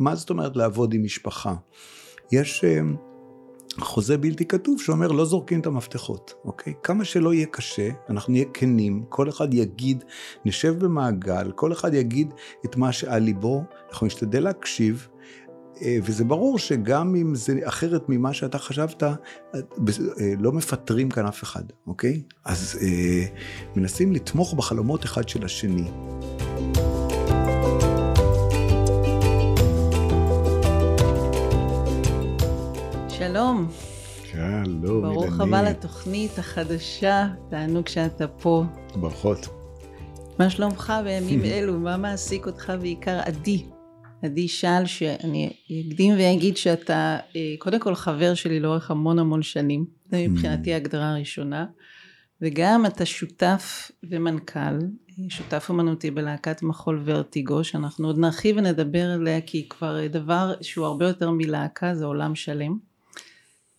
מה זאת אומרת לעבוד עם משפחה? יש אה, חוזה בלתי כתוב שאומר לא זורקים את המפתחות, אוקיי? כמה שלא יהיה קשה, אנחנו נהיה כנים, כל אחד יגיד, נשב במעגל, כל אחד יגיד את מה שעל ליבו, אנחנו נשתדל להקשיב. אה, וזה ברור שגם אם זה אחרת ממה שאתה חשבת, אה, לא מפטרים כאן אף אחד, אוקיי? אז מנסים לתמוך בחלומות אחד של השני. שלום. שלום, ברוך אילנית. הבא לתוכנית החדשה, תענוג שאתה פה. ברכות. מה שלומך בימים אלו? מה מעסיק אותך בעיקר? עדי. עדי שאל שאני אקדים ואגיד שאתה אה, קודם כל חבר שלי לאורך המון המון שנים, זה מבחינתי ההגדרה הראשונה, וגם אתה שותף ומנכ"ל, אה, שותף אמנותי בלהקת מחול ורטיגו, שאנחנו עוד נרחיב ונדבר עליה כי היא כבר דבר שהוא הרבה יותר מלהקה, זה עולם שלם.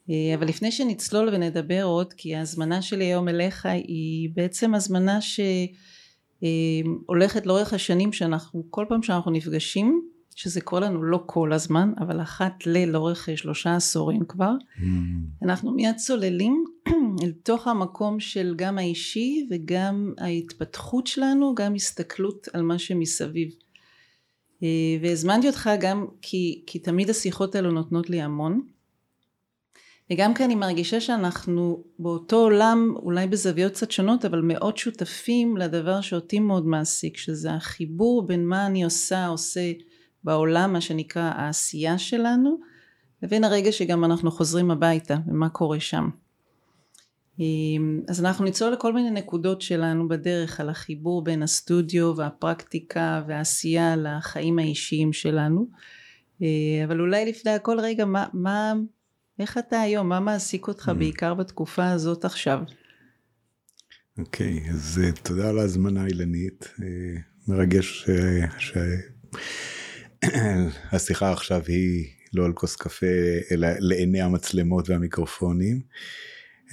אה, אבל לפני שנצלול ונדבר עוד, כי ההזמנה שלי היום אליך היא בעצם הזמנה שהולכת לאורך השנים שאנחנו, כל פעם שאנחנו נפגשים, שזה קורה לנו לא כל הזמן, אבל אחת ל... לאורך שלושה עשורים כבר, mm. אנחנו מיד צוללים אל תוך המקום של גם האישי וגם ההתפתחות שלנו, גם הסתכלות על מה שמסביב. אה, והזמנתי אותך גם כי, כי תמיד השיחות האלו נותנות לי המון. וגם כי אני מרגישה שאנחנו באותו עולם, אולי בזוויות קצת שונות, אבל מאוד שותפים לדבר שאותי מאוד מעסיק, שזה החיבור בין מה אני עושה, עושה בעולם, מה שנקרא העשייה שלנו, לבין הרגע שגם אנחנו חוזרים הביתה ומה קורה שם. אז אנחנו ניצול לכל מיני נקודות שלנו בדרך על החיבור בין הסטודיו והפרקטיקה והעשייה לחיים האישיים שלנו. אבל אולי לפני הכל רגע, מה, מה, איך אתה היום? מה מעסיק אותך mm. בעיקר בתקופה הזאת עכשיו? אוקיי, okay, אז uh, תודה על ההזמנה אילנית. Uh, מרגש uh, ש... עכשיו היא לא על כוס קפה, אלא לעיני המצלמות והמיקרופונים.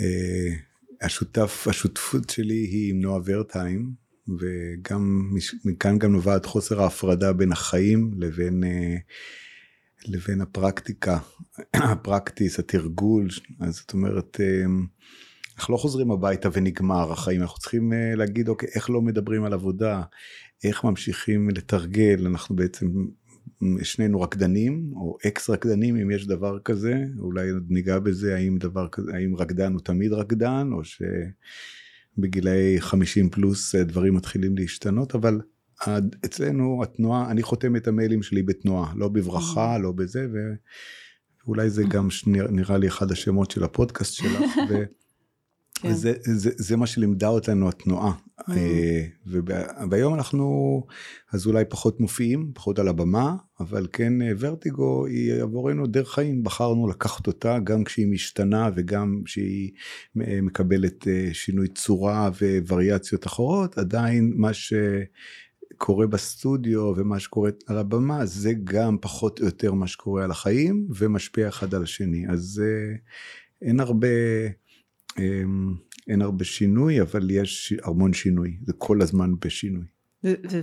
אה, השותף, השותפות שלי היא עם נועה ורטהיים, וגם מכאן גם נובעת חוסר ההפרדה בין החיים לבין, אה, לבין הפרקטיקה, הפרקטיס, התרגול, אז זאת אומרת, אה, אנחנו לא חוזרים הביתה ונגמר החיים, אנחנו צריכים להגיד, אוקיי, איך לא מדברים על עבודה, איך ממשיכים לתרגל, אנחנו בעצם שנינו רקדנים או אקס רקדנים אם יש דבר כזה אולי ניגע בזה האם דבר האם רקדן הוא תמיד רקדן או שבגילאי 50 פלוס אה, דברים מתחילים להשתנות אבל אצלנו התנועה אני חותם את המיילים שלי בתנועה לא בברכה mm. לא בזה ואולי זה גם נראה לי אחד השמות של הפודקאסט שלך. כן. וזה זה, זה מה שלימדה אותנו התנועה. Mm. אה, והיום אנחנו אז אולי פחות מופיעים, פחות על הבמה, אבל כן אה, ורטיגו היא עבורנו דרך חיים, בחרנו לקחת אותה גם כשהיא משתנה וגם כשהיא אה, מקבלת שינוי צורה ווריאציות אחרות, עדיין מה ש... קורה בסטודיו ומה שקורה על הבמה זה גם פחות או יותר מה שקורה על החיים ומשפיע אחד על השני אז אין הרבה אמ, אין הרבה שינוי, אבל יש המון שינוי, זה כל הזמן בשינוי.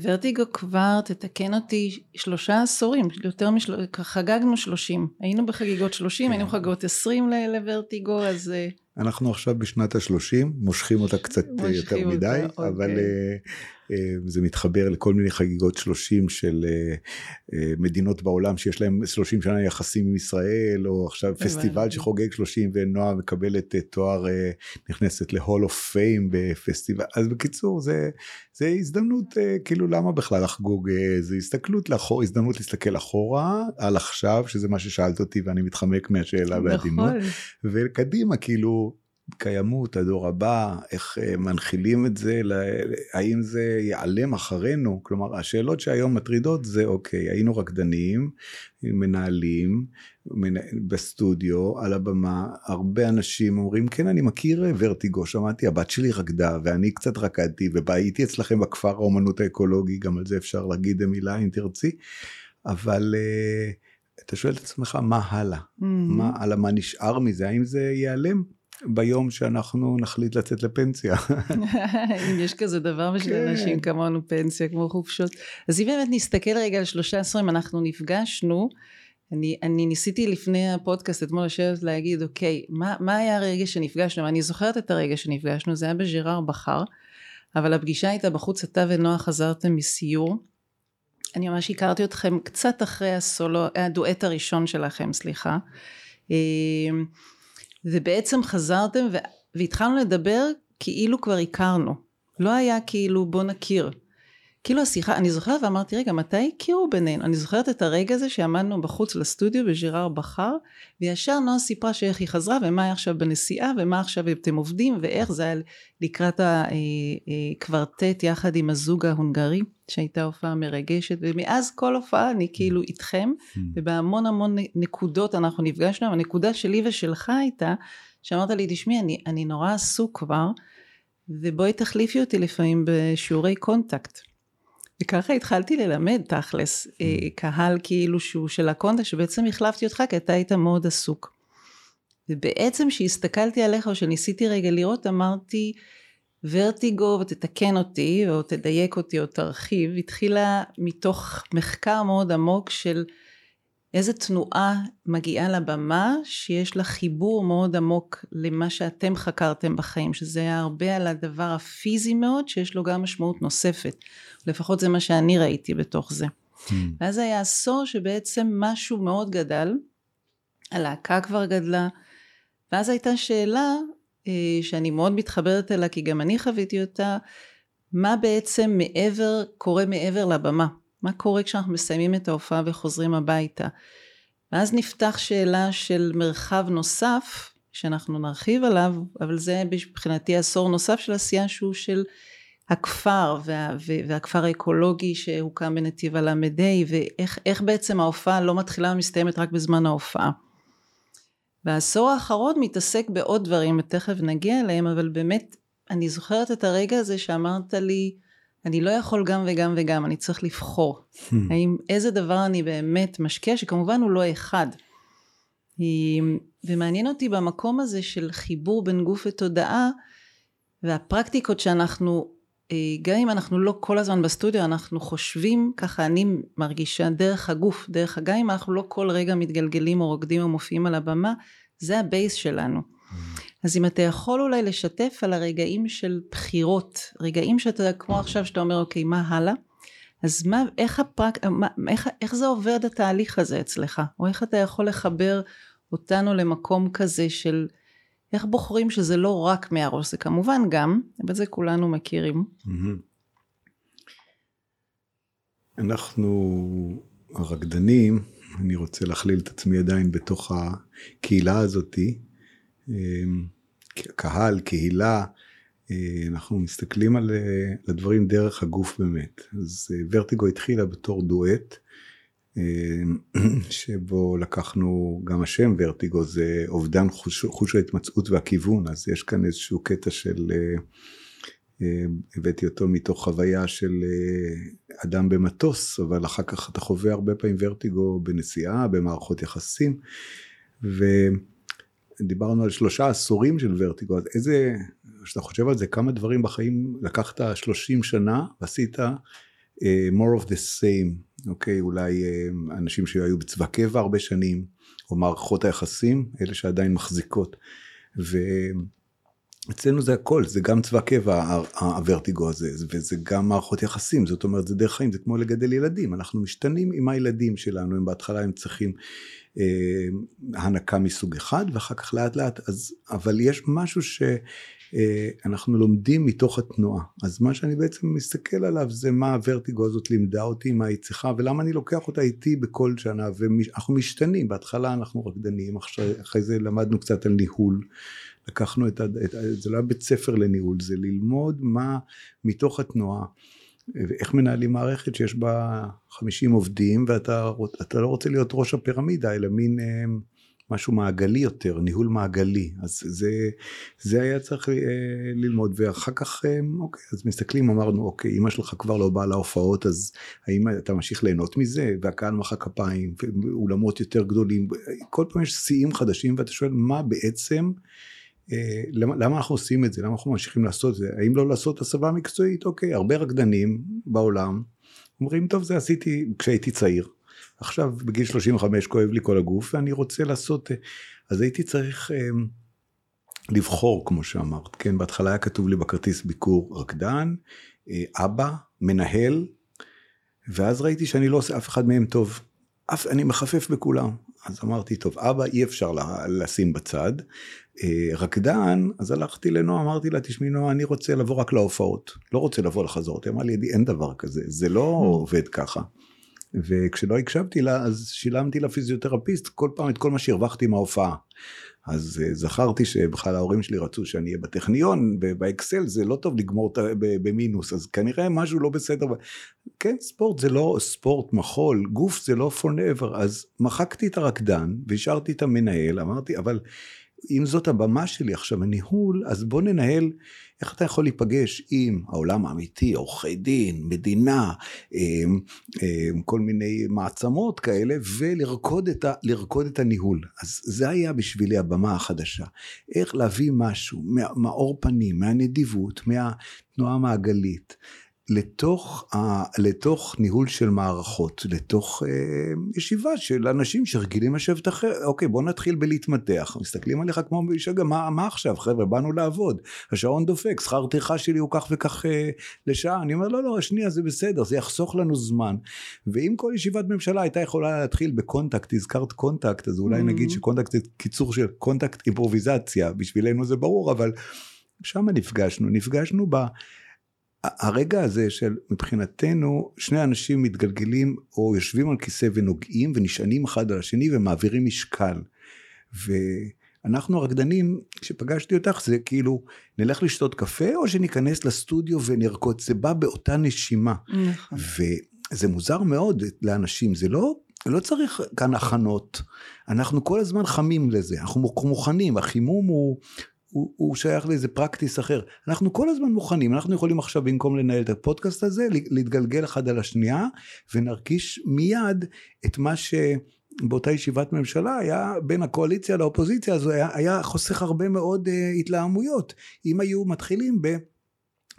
וורטיגו כבר, תתקן אותי, שלושה עשורים, יותר משלושים, חגגנו שלושים, היינו בחגיגות שלושים, היינו כן. חגגות עשרים לוורטיגו, אז... אה, אנחנו עכשיו בשנת השלושים, מושכים אותה קצת אה, יותר מדי, אבל אוקיי. אה, אה, זה מתחבר לכל מיני חגיגות שלושים של מדינות בעולם שיש להם שלושים שנה יחסים עם ישראל, או עכשיו פסטיבל שחוגג שלושים ונועה מקבלת תואר, נכנסת להול אוף פיים בפסטיבל, אז בקיצור זה, זה הזדמנות, כאילו למה בכלל לחגוג, זה הסתכלות לאחור, הזדמנות להסתכל אחורה על עכשיו, שזה מה ששאלת אותי ואני מתחמק מהשאלה בעדינות, נכון. וקדימה כאילו קיימות, הדור הבא, איך אה, מנחילים את זה, האם זה ייעלם אחרינו, כלומר השאלות שהיום מטרידות זה אוקיי, היינו רקדנים, מנהלים, בסטודיו, על הבמה, הרבה אנשים אומרים כן אני מכיר ורטיגו, שמעתי הבת שלי רקדה ואני קצת רקדתי והייתי אצלכם בכפר האומנות האקולוגי, גם על זה אפשר להגיד מילה אם תרצי, אבל uh, אתה שואל את עצמך מה הלאה, mm-hmm. מה הלאה, מה נשאר מזה, האם זה ייעלם? ביום שאנחנו נחליט לצאת לפנסיה. אם יש כזה דבר בשביל כן. אנשים כמונו פנסיה כמו חופשות. אז אם באמת נסתכל רגע על שלושה עשורים אנחנו נפגשנו אני, אני ניסיתי לפני הפודקאסט אתמול לשבת להגיד אוקיי מה, מה היה הרגע שנפגשנו אני זוכרת את הרגע שנפגשנו זה היה בז'ירר בחר אבל הפגישה הייתה בחוץ אתה ונועה חזרתם מסיור אני ממש הכרתי אתכם קצת אחרי הסולו הדואט הראשון שלכם סליחה אמ, ובעצם חזרתם והתחלנו לדבר כאילו כבר הכרנו. לא היה כאילו בוא נכיר כאילו השיחה, אני זוכרת ואמרתי רגע מתי הכירו בינינו? אני זוכרת את הרגע הזה שעמדנו בחוץ לסטודיו בז'ירר בחר וישר נועה סיפרה שאיך היא חזרה ומה היא עכשיו בנסיעה ומה עכשיו אתם עובדים ואיך זה היה לקראת הקוורטט יחד עם הזוג ההונגרי שהייתה הופעה מרגשת ומאז כל הופעה אני כאילו איתכם hmm. ובהמון המון נקודות אנחנו נפגשנו הנקודה שלי ושלך הייתה שאמרת לי תשמעי אני, אני נורא עסוק כבר ובואי תחליפי אותי לפעמים בשיעורי קונטקט וככה התחלתי ללמד תכלס אה, mm. קהל כאילו שהוא של הקונטה שבעצם החלפתי אותך כי אתה היית מאוד עסוק. ובעצם כשהסתכלתי עליך או שניסיתי רגע לראות אמרתי ורטיגו ותתקן אותי או תדייק אותי או תרחיב התחילה מתוך מחקר מאוד עמוק של איזה תנועה מגיעה לבמה שיש לה חיבור מאוד עמוק למה שאתם חקרתם בחיים שזה היה הרבה על הדבר הפיזי מאוד שיש לו גם משמעות נוספת לפחות זה מה שאני ראיתי בתוך זה hmm. ואז היה עשור שבעצם משהו מאוד גדל הלהקה כבר גדלה ואז הייתה שאלה אה, שאני מאוד מתחברת אליה כי גם אני חוויתי אותה מה בעצם מעבר קורה מעבר לבמה מה קורה כשאנחנו מסיימים את ההופעה וחוזרים הביתה. ואז נפתח שאלה של מרחב נוסף, שאנחנו נרחיב עליו, אבל זה מבחינתי עשור נוסף של עשייה שהוא של הכפר וה, והכפר האקולוגי שהוקם בנתיב הל"ה ואיך בעצם ההופעה לא מתחילה ומסתיימת רק בזמן ההופעה. והעשור האחרון מתעסק בעוד דברים ותכף נגיע אליהם אבל באמת אני זוכרת את הרגע הזה שאמרת לי אני לא יכול גם וגם וגם, אני צריך לבחור. Hmm. האם איזה דבר אני באמת משקיע, שכמובן הוא לא אחד. ומעניין אותי במקום הזה של חיבור בין גוף ותודעה, והפרקטיקות שאנחנו, גם אם אנחנו לא כל הזמן בסטודיו, אנחנו חושבים, ככה אני מרגישה, דרך הגוף, דרך, אם אנחנו לא כל רגע מתגלגלים או רוקדים או מופיעים על הבמה, זה הבייס שלנו. אז אם אתה יכול אולי לשתף על הרגעים של בחירות, רגעים שאתה, כמו עכשיו שאתה אומר, אוקיי, מה הלאה? אז מה, איך, הפרק, מה, איך, איך זה עובד התהליך הזה אצלך? או איך אתה יכול לחבר אותנו למקום כזה של איך בוחרים שזה לא רק מהראש, זה כמובן גם, אבל זה כולנו מכירים. אנחנו הרקדנים, אני רוצה להכליל את עצמי עדיין בתוך הקהילה הזאתי. אמ, קהל, קהילה, אה, אנחנו מסתכלים על הדברים דרך הגוף באמת. אז אה, ורטיגו התחילה בתור דואט, שבו לקחנו גם השם ורטיגו זה אובדן חוש, חוש ההתמצאות והכיוון, אז יש כאן איזשהו קטע של, אה, הבאתי אותו מתוך חוויה של אדם במטוס, אבל אחר כך אתה חווה הרבה פעמים ורטיגו בנסיעה, במערכות יחסים, ו... דיברנו על שלושה עשורים של ורטיגו, אז איזה, כשאתה חושב על זה, כמה דברים בחיים לקחת שלושים שנה ועשית more of the same, אוקיי, אולי uh, אנשים שהיו בצבא קבע הרבה שנים, או מערכות היחסים, אלה שעדיין מחזיקות. ואצלנו זה הכל, זה גם צבא קבע הוורטיגו הזה, וזה גם מערכות יחסים, זאת אומרת זה דרך חיים, זה כמו לגדל ילדים, אנחנו משתנים עם הילדים שלנו, הם בהתחלה הם צריכים אה, הנקה מסוג אחד ואחר כך לאט לאט אז אבל יש משהו שאנחנו אה, לומדים מתוך התנועה. אז מה שאני בעצם מסתכל עליו זה מה הוורטיגו הזאת לימדה אותי מה היא צריכה ולמה אני לוקח אותה איתי בכל שנה ואנחנו משתנים. בהתחלה אנחנו רקדנים אחרי, זה למדנו קצת על ניהול. לקחנו את, את זה לא היה בית ספר לניהול זה ללמוד מה מתוך התנועה איך מנהלים מערכת שיש בה 50 עובדים ואתה לא רוצה להיות ראש הפירמידה אלא מין אה, משהו מעגלי יותר, ניהול מעגלי, אז זה, זה היה צריך אה, ללמוד ואחר כך אה, אוקיי, אז מסתכלים אמרנו אוקיי אמא שלך כבר לא באה להופעות אז האם אתה ממשיך ליהנות מזה והקהל מחא כפיים ואולמות יותר גדולים, כל פעם יש שיאים חדשים ואתה שואל מה בעצם אה, למה, למה אנחנו עושים את זה? למה אנחנו ממשיכים לעשות את זה? האם לא לעשות הסבה מקצועית? אוקיי, הרבה רקדנים בעולם אומרים, טוב, זה עשיתי כשהייתי צעיר. עכשיו בגיל 35 כואב לי כל הגוף ואני רוצה לעשות, אה, אז הייתי צריך אה, לבחור כמו שאמרת, כן, בהתחלה היה כתוב לי בכרטיס ביקור רקדן, אה, אבא, מנהל, ואז ראיתי שאני לא עושה אף אחד מהם טוב. אף, אני מחפף בכולם. אז אמרתי, טוב, אבא אי אפשר לשים בצד. רקדן, אז הלכתי לנועה, אמרתי לה, תשמעי נועה, אני רוצה לבוא רק להופעות, לא רוצה לבוא לחזרות. היא אמרה לי, אין דבר כזה, זה לא hmm. עובד ככה. וכשלא הקשבתי לה, אז שילמתי לפיזיותרפיסט כל פעם את כל מה שהרווחתי מההופעה. אז uh, זכרתי שבכלל ההורים שלי רצו שאני אהיה בטכניון, באקסל זה לא טוב לגמור במינוס, אז כנראה משהו לא בסדר. כן, ספורט זה לא ספורט מחול, גוף זה לא for never, אז מחקתי את הרקדן והשארתי את המנהל, אמרתי, אבל אם זאת הבמה שלי עכשיו, הניהול, אז בוא ננהל איך אתה יכול להיפגש עם העולם האמיתי, עורכי דין, מדינה, אמ, אמ, כל מיני מעצמות כאלה, ולרקוד את, ה, את הניהול. אז זה היה בשבילי הבמה החדשה. איך להביא משהו מאור פנים, מהנדיבות, מהתנועה המעגלית. לתוך, ה, לתוך ניהול של מערכות, לתוך אה, ישיבה של אנשים שרגילים לשבת אחר, אוקיי בוא נתחיל בלהתמתח, מסתכלים עליך כמו משגע, מה, מה עכשיו? חבר'ה באנו לעבוד, השעון דופק, שכר טרחה שלי הוא כך וכך אה, לשעה, אני אומר לא לא שנייה זה בסדר, זה יחסוך לנו זמן, ואם כל ישיבת ממשלה הייתה יכולה להתחיל ב contact, הזכרת contact, אז אולי ממ-הממ. נגיד ש contact זה קיצור של contact אימפרוביזציה, בשבילנו זה ברור, אבל שם נפגשנו, נפגשנו ב... הרגע הזה של מבחינתנו שני אנשים מתגלגלים או יושבים על כיסא ונוגעים ונשענים אחד על השני ומעבירים משקל. ואנחנו הרקדנים, כשפגשתי אותך זה כאילו נלך לשתות קפה או שניכנס לסטודיו ונרקוד, זה בא באותה נשימה. נכון. וזה מוזר מאוד לאנשים, זה לא לא צריך כאן הכנות, אנחנו כל הזמן חמים לזה, אנחנו מוכנים, החימום הוא הוא, הוא שייך לאיזה פרקטיס אחר. אנחנו כל הזמן מוכנים, אנחנו יכולים עכשיו במקום לנהל את הפודקאסט הזה, להתגלגל אחד על השנייה, ונרגיש מיד את מה שבאותה ישיבת ממשלה היה בין הקואליציה לאופוזיציה, אז היה, היה חוסך הרבה מאוד uh, התלהמויות. אם היו מתחילים ב...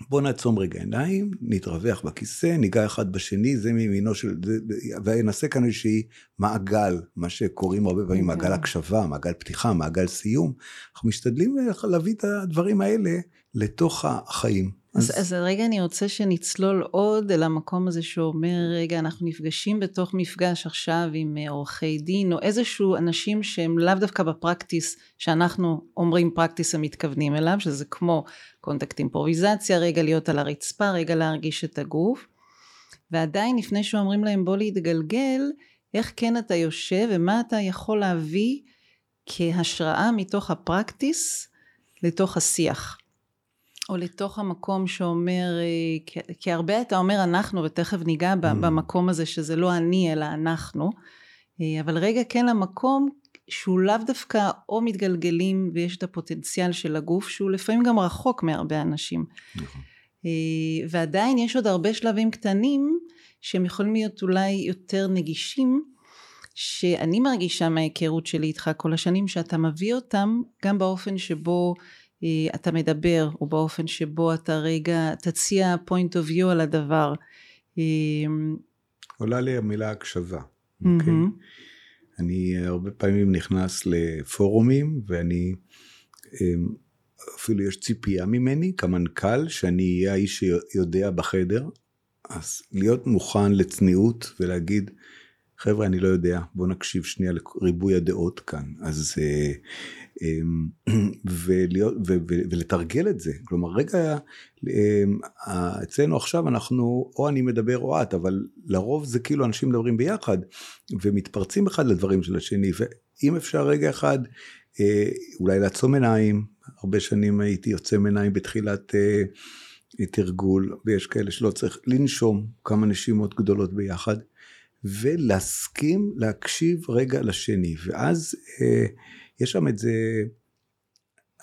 בוא נעצום רגע עיניים, נתרווח בכיסא, ניגע אחד בשני, זה מימינו של, זה, ונעשה כאן איזושהי מעגל, מה שקוראים הרבה פעמים מעגל אוקיי. הקשבה, מעגל פתיחה, מעגל סיום. אנחנו משתדלים להביא את הדברים האלה לתוך החיים. אז, אז רגע אני רוצה שנצלול עוד אל המקום הזה שאומר רגע אנחנו נפגשים בתוך מפגש עכשיו עם אה, עורכי דין או איזשהו אנשים שהם לאו דווקא בפרקטיס שאנחנו אומרים פרקטיס המתכוונים אליו שזה כמו קונטקט אימפרוביזציה רגע להיות על הרצפה רגע להרגיש את הגוף ועדיין לפני שאומרים להם בוא להתגלגל איך כן אתה יושב ומה אתה יכול להביא כהשראה מתוך הפרקטיס לתוך השיח או לתוך המקום שאומר, אה, כי, כי הרבה אתה אומר אנחנו, ותכף ניגע mm. במקום הזה שזה לא אני אלא אנחנו, אה, אבל רגע כן למקום שהוא לאו דווקא או מתגלגלים ויש את הפוטנציאל של הגוף שהוא לפעמים גם רחוק מהרבה אנשים. נכון. אה, ועדיין יש עוד הרבה שלבים קטנים שהם יכולים להיות אולי יותר נגישים שאני מרגישה מההיכרות שלי איתך כל השנים שאתה מביא אותם גם באופן שבו אתה מדבר או באופן שבו אתה רגע תציע point of view על הדבר. אה, עולה לי המילה הקשבה. Mm-hmm. Okay? אני הרבה פעמים נכנס לפורומים ואני אפילו יש ציפייה ממני כמנכ"ל שאני אהיה האיש שיודע בחדר אז להיות מוכן לצניעות ולהגיד חבר'ה אני לא יודע בוא נקשיב שנייה לריבוי הדעות כאן אז אמ, ולהיות, ו, ו, ולתרגל את זה. כלומר רגע אמ, אצלנו עכשיו אנחנו או אני מדבר או את אבל לרוב זה כאילו אנשים מדברים ביחד ומתפרצים אחד לדברים של השני ואם אפשר רגע אחד אה, אולי לעצום עיניים. הרבה שנים הייתי יוצא עיניים בתחילת אה, תרגול ויש כאלה שלא צריך לנשום כמה נשימות גדולות ביחד ולהסכים להקשיב רגע לשני. ואז אה, יש שם את זה,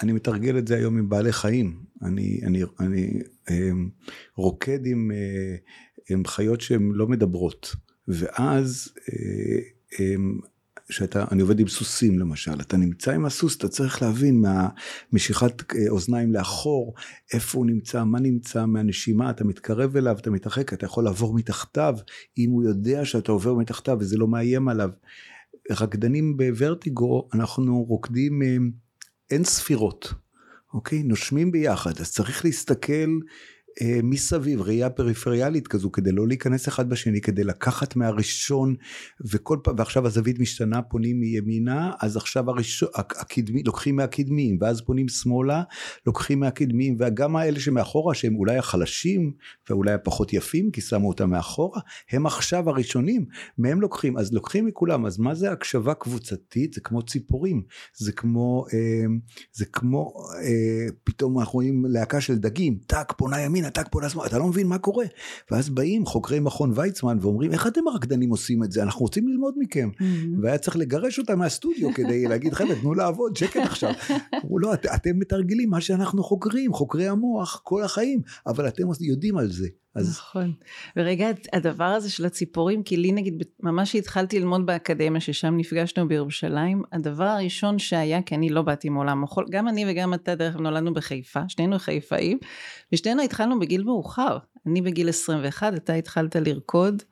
אני מתרגל את זה היום עם בעלי חיים, אני, אני, אני הם, רוקד עם, אה, עם חיות שהן לא מדברות, ואז אה, הם, שאתה, אני עובד עם סוסים למשל, אתה נמצא עם הסוס, אתה צריך להבין מהמשיכת אה, אוזניים לאחור, איפה הוא נמצא, מה נמצא מהנשימה, אתה מתקרב אליו, אתה מתרחק, אתה יכול לעבור מתחתיו, אם הוא יודע שאתה עובר מתחתיו וזה לא מאיים עליו. רקדנים בוורטיגו, אנחנו רוקדים אה, אין ספירות, אוקיי? נושמים ביחד, אז צריך להסתכל אה, מסביב, ראייה פריפריאלית כזו, כדי לא להיכנס אחד בשני, כדי לקחת מהראשון, וכל פעם, ועכשיו הזווית משתנה, פונים מימינה, אז עכשיו הראשון, הקדמי, לוקחים מהקדמיים, ואז פונים שמאלה, לוקחים מהקדמיים, וגם האלה שמאחורה, שהם אולי החלשים, ואולי הפחות יפים, כי שמו אותם מאחורה, הם עכשיו הראשונים, מהם לוקחים, אז לוקחים מכולם, אז מה זה הקשבה קבוצתית? זה כמו ציפורים, זה כמו, אה, זה כמו, אה, פתאום אנחנו רואים להקה של דגים, טאק, פונה ימין, טאק פה לשמאל, אתה לא מבין מה קורה. ואז באים חוקרי מכון ויצמן ואומרים, איך אתם הרקדנים עושים את זה? אנחנו רוצים ללמוד מכם. Mm-hmm. והיה צריך לגרש אותם מהסטודיו כדי להגיד, חבר'ה, תנו לעבוד, שקט עכשיו. אמרו, לא, את, אתם מתרגלים מה שאנחנו חוקרים, חוקרי המוח, כל החיים, אבל אתם יודעים על זה. אז... נכון. ורגע, הדבר הזה של הציפורים, כי לי נגיד, ממש התחלתי ללמוד באקדמיה, ששם נפגשנו בירושלים, הדבר הראשון שהיה, כי אני לא באתי מעולם החול, גם אני וגם אתה, דרך אגב, נולדנו בחיפה, שנינו חיפאים, ושנינו התחלנו בגיל מאוחר. אני בגיל 21, אתה התחלת לרקוד.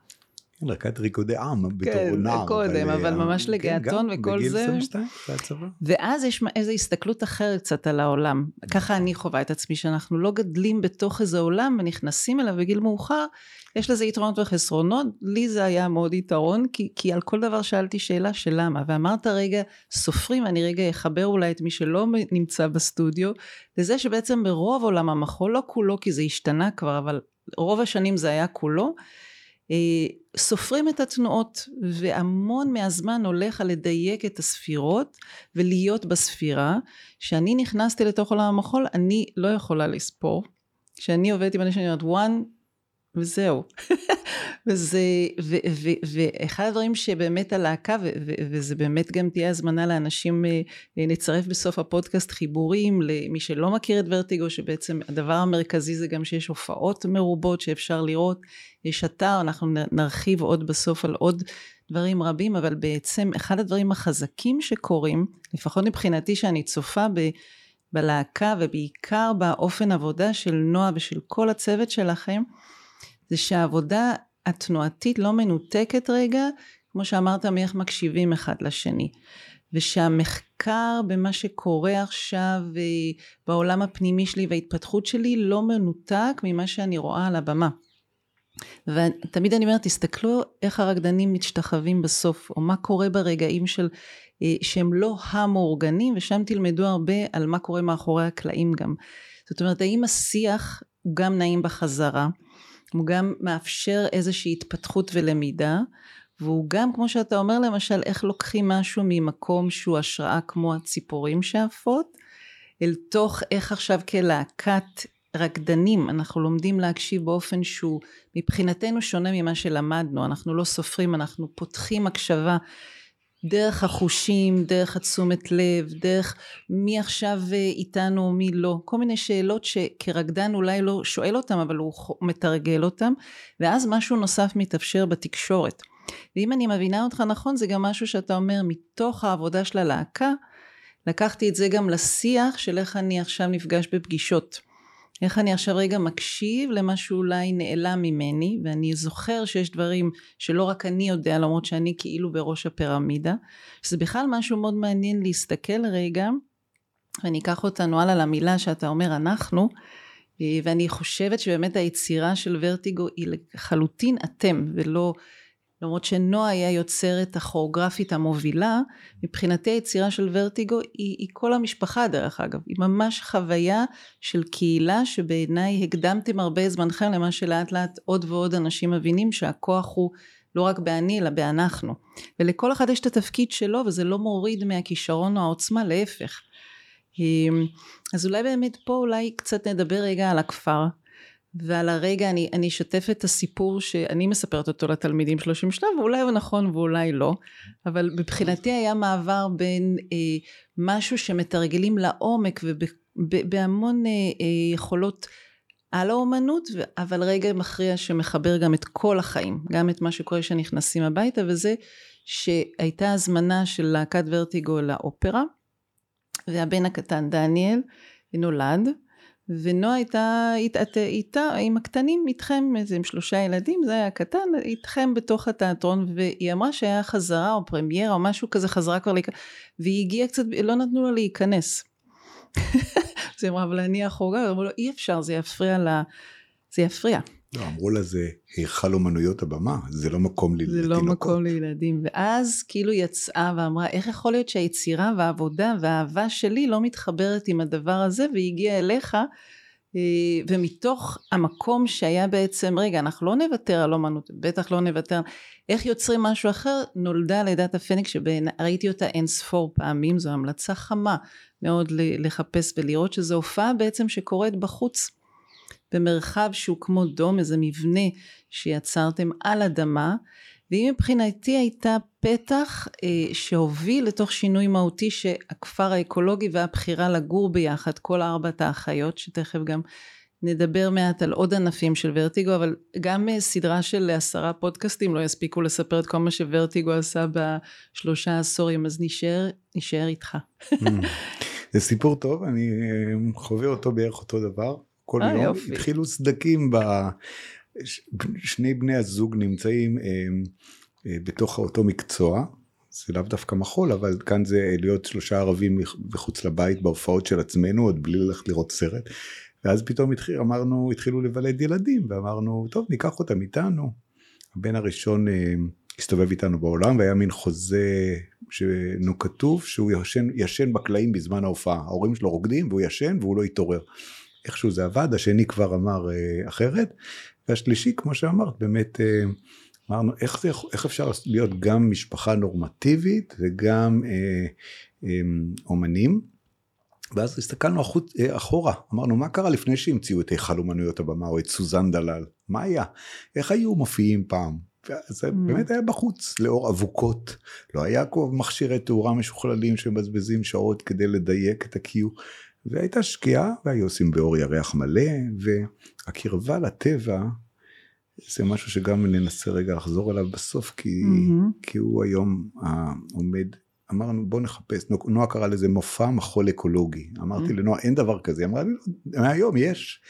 רקד ריקודי עם בתור כן, נער. כן, קודם, אבל, אבל ממש כן, לגעתון כן, וכל בגיל זה. בגיל 22, זה הצבא. ואז יש איזו הסתכלות אחרת קצת על העולם. ככה אני חווה את עצמי, שאנחנו לא גדלים בתוך איזה עולם ונכנסים אליו בגיל מאוחר, יש לזה יתרונות וחסרונות. לי זה היה מאוד יתרון, כי, כי על כל דבר שאלתי שאלה של למה. ואמרת רגע, סופרים, אני רגע אחבר אולי את מי שלא נמצא בסטודיו, לזה שבעצם ברוב עולם המחול, לא כולו כי זה השתנה כבר, אבל רוב השנים זה היה כולו. אה, סופרים את התנועות והמון מהזמן הולך על לדייק את הספירות ולהיות בספירה. כשאני נכנסתי לתוך עולם המחול אני לא יכולה לספור. כשאני עובדת עם אנשים אני אומרת one וזהו. וזה, ו, ו, ואחד הדברים שבאמת הלהקה, ו, ו, וזה באמת גם תהיה הזמנה לאנשים, אה, נצרף בסוף הפודקאסט חיבורים למי שלא מכיר את ורטיגו, שבעצם הדבר המרכזי זה גם שיש הופעות מרובות שאפשר לראות, יש אתר, אנחנו נרחיב עוד בסוף על עוד דברים רבים, אבל בעצם אחד הדברים החזקים שקורים, לפחות מבחינתי שאני צופה ב... בלהקה ובעיקר באופן עבודה של נועה ושל כל הצוות שלכם, זה שהעבודה התנועתית לא מנותקת רגע, כמו שאמרת, מאיך מקשיבים אחד לשני. ושהמחקר במה שקורה עכשיו אה, בעולם הפנימי שלי וההתפתחות שלי לא מנותק ממה שאני רואה על הבמה. ותמיד אני אומרת, תסתכלו איך הרקדנים משתחווים בסוף, או מה קורה ברגעים של, אה, שהם לא המאורגנים, ושם תלמדו הרבה על מה קורה מאחורי הקלעים גם. זאת אומרת, האם השיח הוא גם נעים בחזרה? הוא גם מאפשר איזושהי התפתחות ולמידה, והוא גם, כמו שאתה אומר למשל, איך לוקחים משהו ממקום שהוא השראה כמו הציפורים שעפות, אל תוך איך עכשיו כלהקת רקדנים אנחנו לומדים להקשיב באופן שהוא מבחינתנו שונה ממה שלמדנו, אנחנו לא סופרים, אנחנו פותחים הקשבה דרך החושים, דרך התשומת לב, דרך מי עכשיו אה, איתנו, מי לא, כל מיני שאלות שכרקדן אולי לא שואל אותם, אבל הוא מתרגל אותם, ואז משהו נוסף מתאפשר בתקשורת. ואם אני מבינה אותך נכון, זה גם משהו שאתה אומר, מתוך העבודה של הלהקה, לקחתי את זה גם לשיח של איך אני עכשיו נפגש בפגישות. איך אני עכשיו רגע מקשיב למה שאולי נעלם ממני ואני זוכר שיש דברים שלא רק אני יודע למרות שאני כאילו בראש הפירמידה שזה בכלל משהו מאוד מעניין להסתכל רגע ואני אקח אותנו הלאה למילה שאתה אומר אנחנו ואני חושבת שבאמת היצירה של ורטיגו היא לחלוטין אתם ולא למרות שנועה היה יוצרת הכוריאוגרפית המובילה, מבחינתי היצירה של ורטיגו היא, היא כל המשפחה דרך אגב, היא ממש חוויה של קהילה שבעיניי הקדמתם הרבה זמנכם למה שלאט לאט עוד ועוד אנשים מבינים שהכוח הוא לא רק באני אלא באנחנו. ולכל אחד יש את התפקיד שלו וזה לא מוריד מהכישרון או העוצמה, להפך. אז אולי באמת פה אולי קצת נדבר רגע על הכפר. ועל הרגע אני, אני אשתף את הסיפור שאני מספרת אותו לתלמידים 30 שלב, ואולי הוא נכון ואולי לא, אבל מבחינתי היה מעבר בין אה, משהו שמתרגלים לעומק ובהמון אה, אה, יכולות על האומנות, אבל רגע מכריע שמחבר גם את כל החיים, גם את מה שקורה כשנכנסים הביתה, וזה שהייתה הזמנה של להקת ורטיגו לאופרה והבן הקטן דניאל נולד ונועה הייתה איתה, איתה עם הקטנים איתכם איזה עם שלושה ילדים זה היה קטן איתכם בתוך התיאטרון והיא אמרה שהיה חזרה או פרמיירה או משהו כזה חזרה כבר להיכנס והיא הגיעה קצת לא נתנו לה להיכנס. אז היא אמרה אבל אני אחורה אמרו לו אי אפשר זה יפריע לה זה יפריע לא, אמרו לה זה היכל אומנויות הבמה, זה לא מקום לתינוקות. זה לא מקום לילדים. ואז כאילו יצאה ואמרה, איך יכול להיות שהיצירה והעבודה והאהבה שלי לא מתחברת עם הדבר הזה, והיא הגיעה אליך, אה, ומתוך המקום שהיה בעצם, רגע, אנחנו לא נוותר על אומנות, בטח לא נוותר, איך יוצרים משהו אחר, נולדה לידת הפניקס, שראיתי אותה אין ספור פעמים, זו המלצה חמה מאוד לחפש ולראות שזו הופעה בעצם שקורית בחוץ. במרחב שהוא כמו דום, איזה מבנה שיצרתם על אדמה, והיא מבחינתי הייתה פתח אה, שהוביל לתוך שינוי מהותי שהכפר האקולוגי והבחירה לגור ביחד, כל ארבעת האחיות, שתכף גם נדבר מעט על עוד ענפים של ורטיגו, אבל גם אה, סדרה של עשרה פודקאסטים לא יספיקו לספר את כל מה שוורטיגו עשה בשלושה עשורים, אז נשאר, נשאר איתך. זה סיפור טוב, אני אה, חווה אותו בערך אותו דבר. כל אה, יום יופי. התחילו סדקים, ב... שני בני הזוג נמצאים אה, אה, בתוך אותו מקצוע, זה לאו דווקא מחול, אבל כאן זה להיות שלושה ערבים מחוץ לבית בהופעות של עצמנו, עוד בלי ללכת לראות סרט. ואז פתאום התחיל, אמרנו, התחילו לבלד ילדים, ואמרנו, טוב, ניקח אותם איתנו. הבן הראשון אה, הסתובב איתנו בעולם, והיה מין חוזה שנו כתוב שהוא ישן, ישן בקלעים בזמן ההופעה. ההורים שלו רוקדים, והוא ישן והוא לא התעורר. איכשהו זה עבד, השני כבר אמר אה, אחרת, והשלישי, כמו שאמרת, באמת אה, אמרנו, איך, זה, איך אפשר להיות גם משפחה נורמטיבית וגם אה, אה, אומנים? ואז הסתכלנו החוץ, אה, אחורה, אמרנו, מה קרה לפני שהמציאו את היכל אומנויות הבמה או את סוזן דלל? מה היה? איך היו מופיעים פעם? זה mm. באמת היה בחוץ, לאור אבוקות. לא היה מכשירי תאורה משוכללים שמבזבזים שעות כדי לדייק את ה-Q. והייתה שקיעה והיו עושים באור ירח מלא והקרבה לטבע זה משהו שגם ננסה רגע לחזור אליו בסוף כי, mm-hmm. כי הוא היום עומד אמרנו בוא נחפש. נועה קרא לזה מופע מחול אקולוגי. אמרתי mm-hmm. לנועה אין דבר כזה. אמרה לי לא, מהיום יש.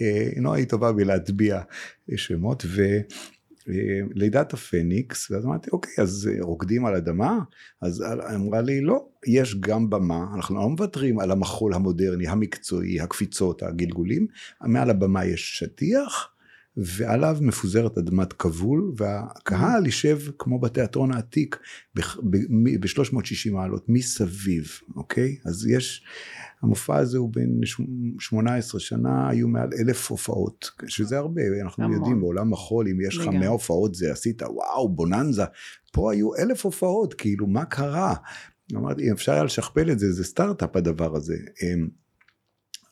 אה, נועה היא טובה בלהטביע שמות ו... לידת הפניקס, ואז אמרתי אוקיי אז רוקדים על אדמה? אז אמרה לי לא, יש גם במה, אנחנו לא מוותרים על המחול המודרני, המקצועי, הקפיצות, הגלגולים, מעל הבמה יש שטיח ועליו מפוזרת אדמת כבול והקהל יישב כמו בתיאטרון העתיק ב-360 מעלות מסביב, אוקיי? אז יש המופע הזה הוא בין 18 שנה, היו מעל אלף הופעות, שזה הרבה, אנחנו המון. יודעים בעולם החול, אם יש לך 100 הופעות זה עשית וואו בוננזה, פה היו אלף הופעות, כאילו מה קרה? אמרתי, אפשר היה לשכפל את זה, זה סטארט-אפ הדבר הזה.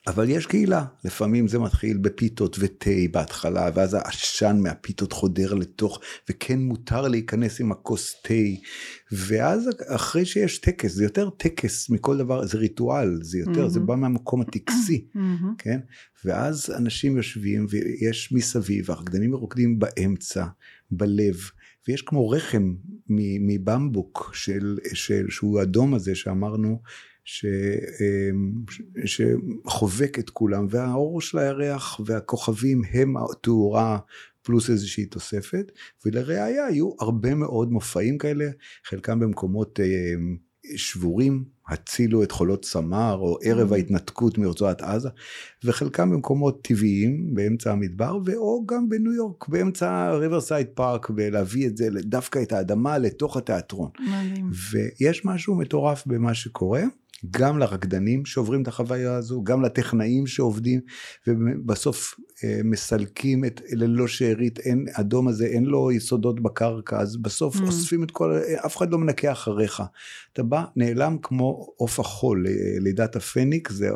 אבל יש קהילה, לפעמים זה מתחיל בפיתות ותה בהתחלה, ואז העשן מהפיתות חודר לתוך, וכן מותר להיכנס עם הכוס תה, ואז אחרי שיש טקס, זה יותר טקס מכל דבר, זה ריטואל, זה יותר, mm-hmm. זה בא מהמקום הטקסי, mm-hmm. כן? ואז אנשים יושבים ויש מסביב, הרקדנים מרוקדים באמצע, בלב, ויש כמו רחם מבמבוק של, של, שהוא אדום הזה שאמרנו, ש, אמ, שחובק את כולם והאור של הירח והכוכבים הם התאורה פלוס איזושהי תוספת ולראיה היו הרבה מאוד מופעים כאלה חלקם במקומות אמ, שבורים הצילו את חולות סמר או ערב ממ. ההתנתקות מרצועת עזה וחלקם במקומות טבעיים באמצע המדבר ואו גם בניו יורק באמצע ריברסייד פארק ולהביא את זה דווקא את האדמה לתוך התיאטרון. מדהים. ויש משהו מטורף במה שקורה. גם לרקדנים שעוברים את החוויה הזו, גם לטכנאים שעובדים ובסוף אה, מסלקים את ללא שארית, אין, אדום הזה אין לו יסודות בקרקע, אז בסוף mm. אוספים את כל, אף אחד לא מנקה אחריך. אתה בא, נעלם כמו עוף החול, לידת הפניקס, זה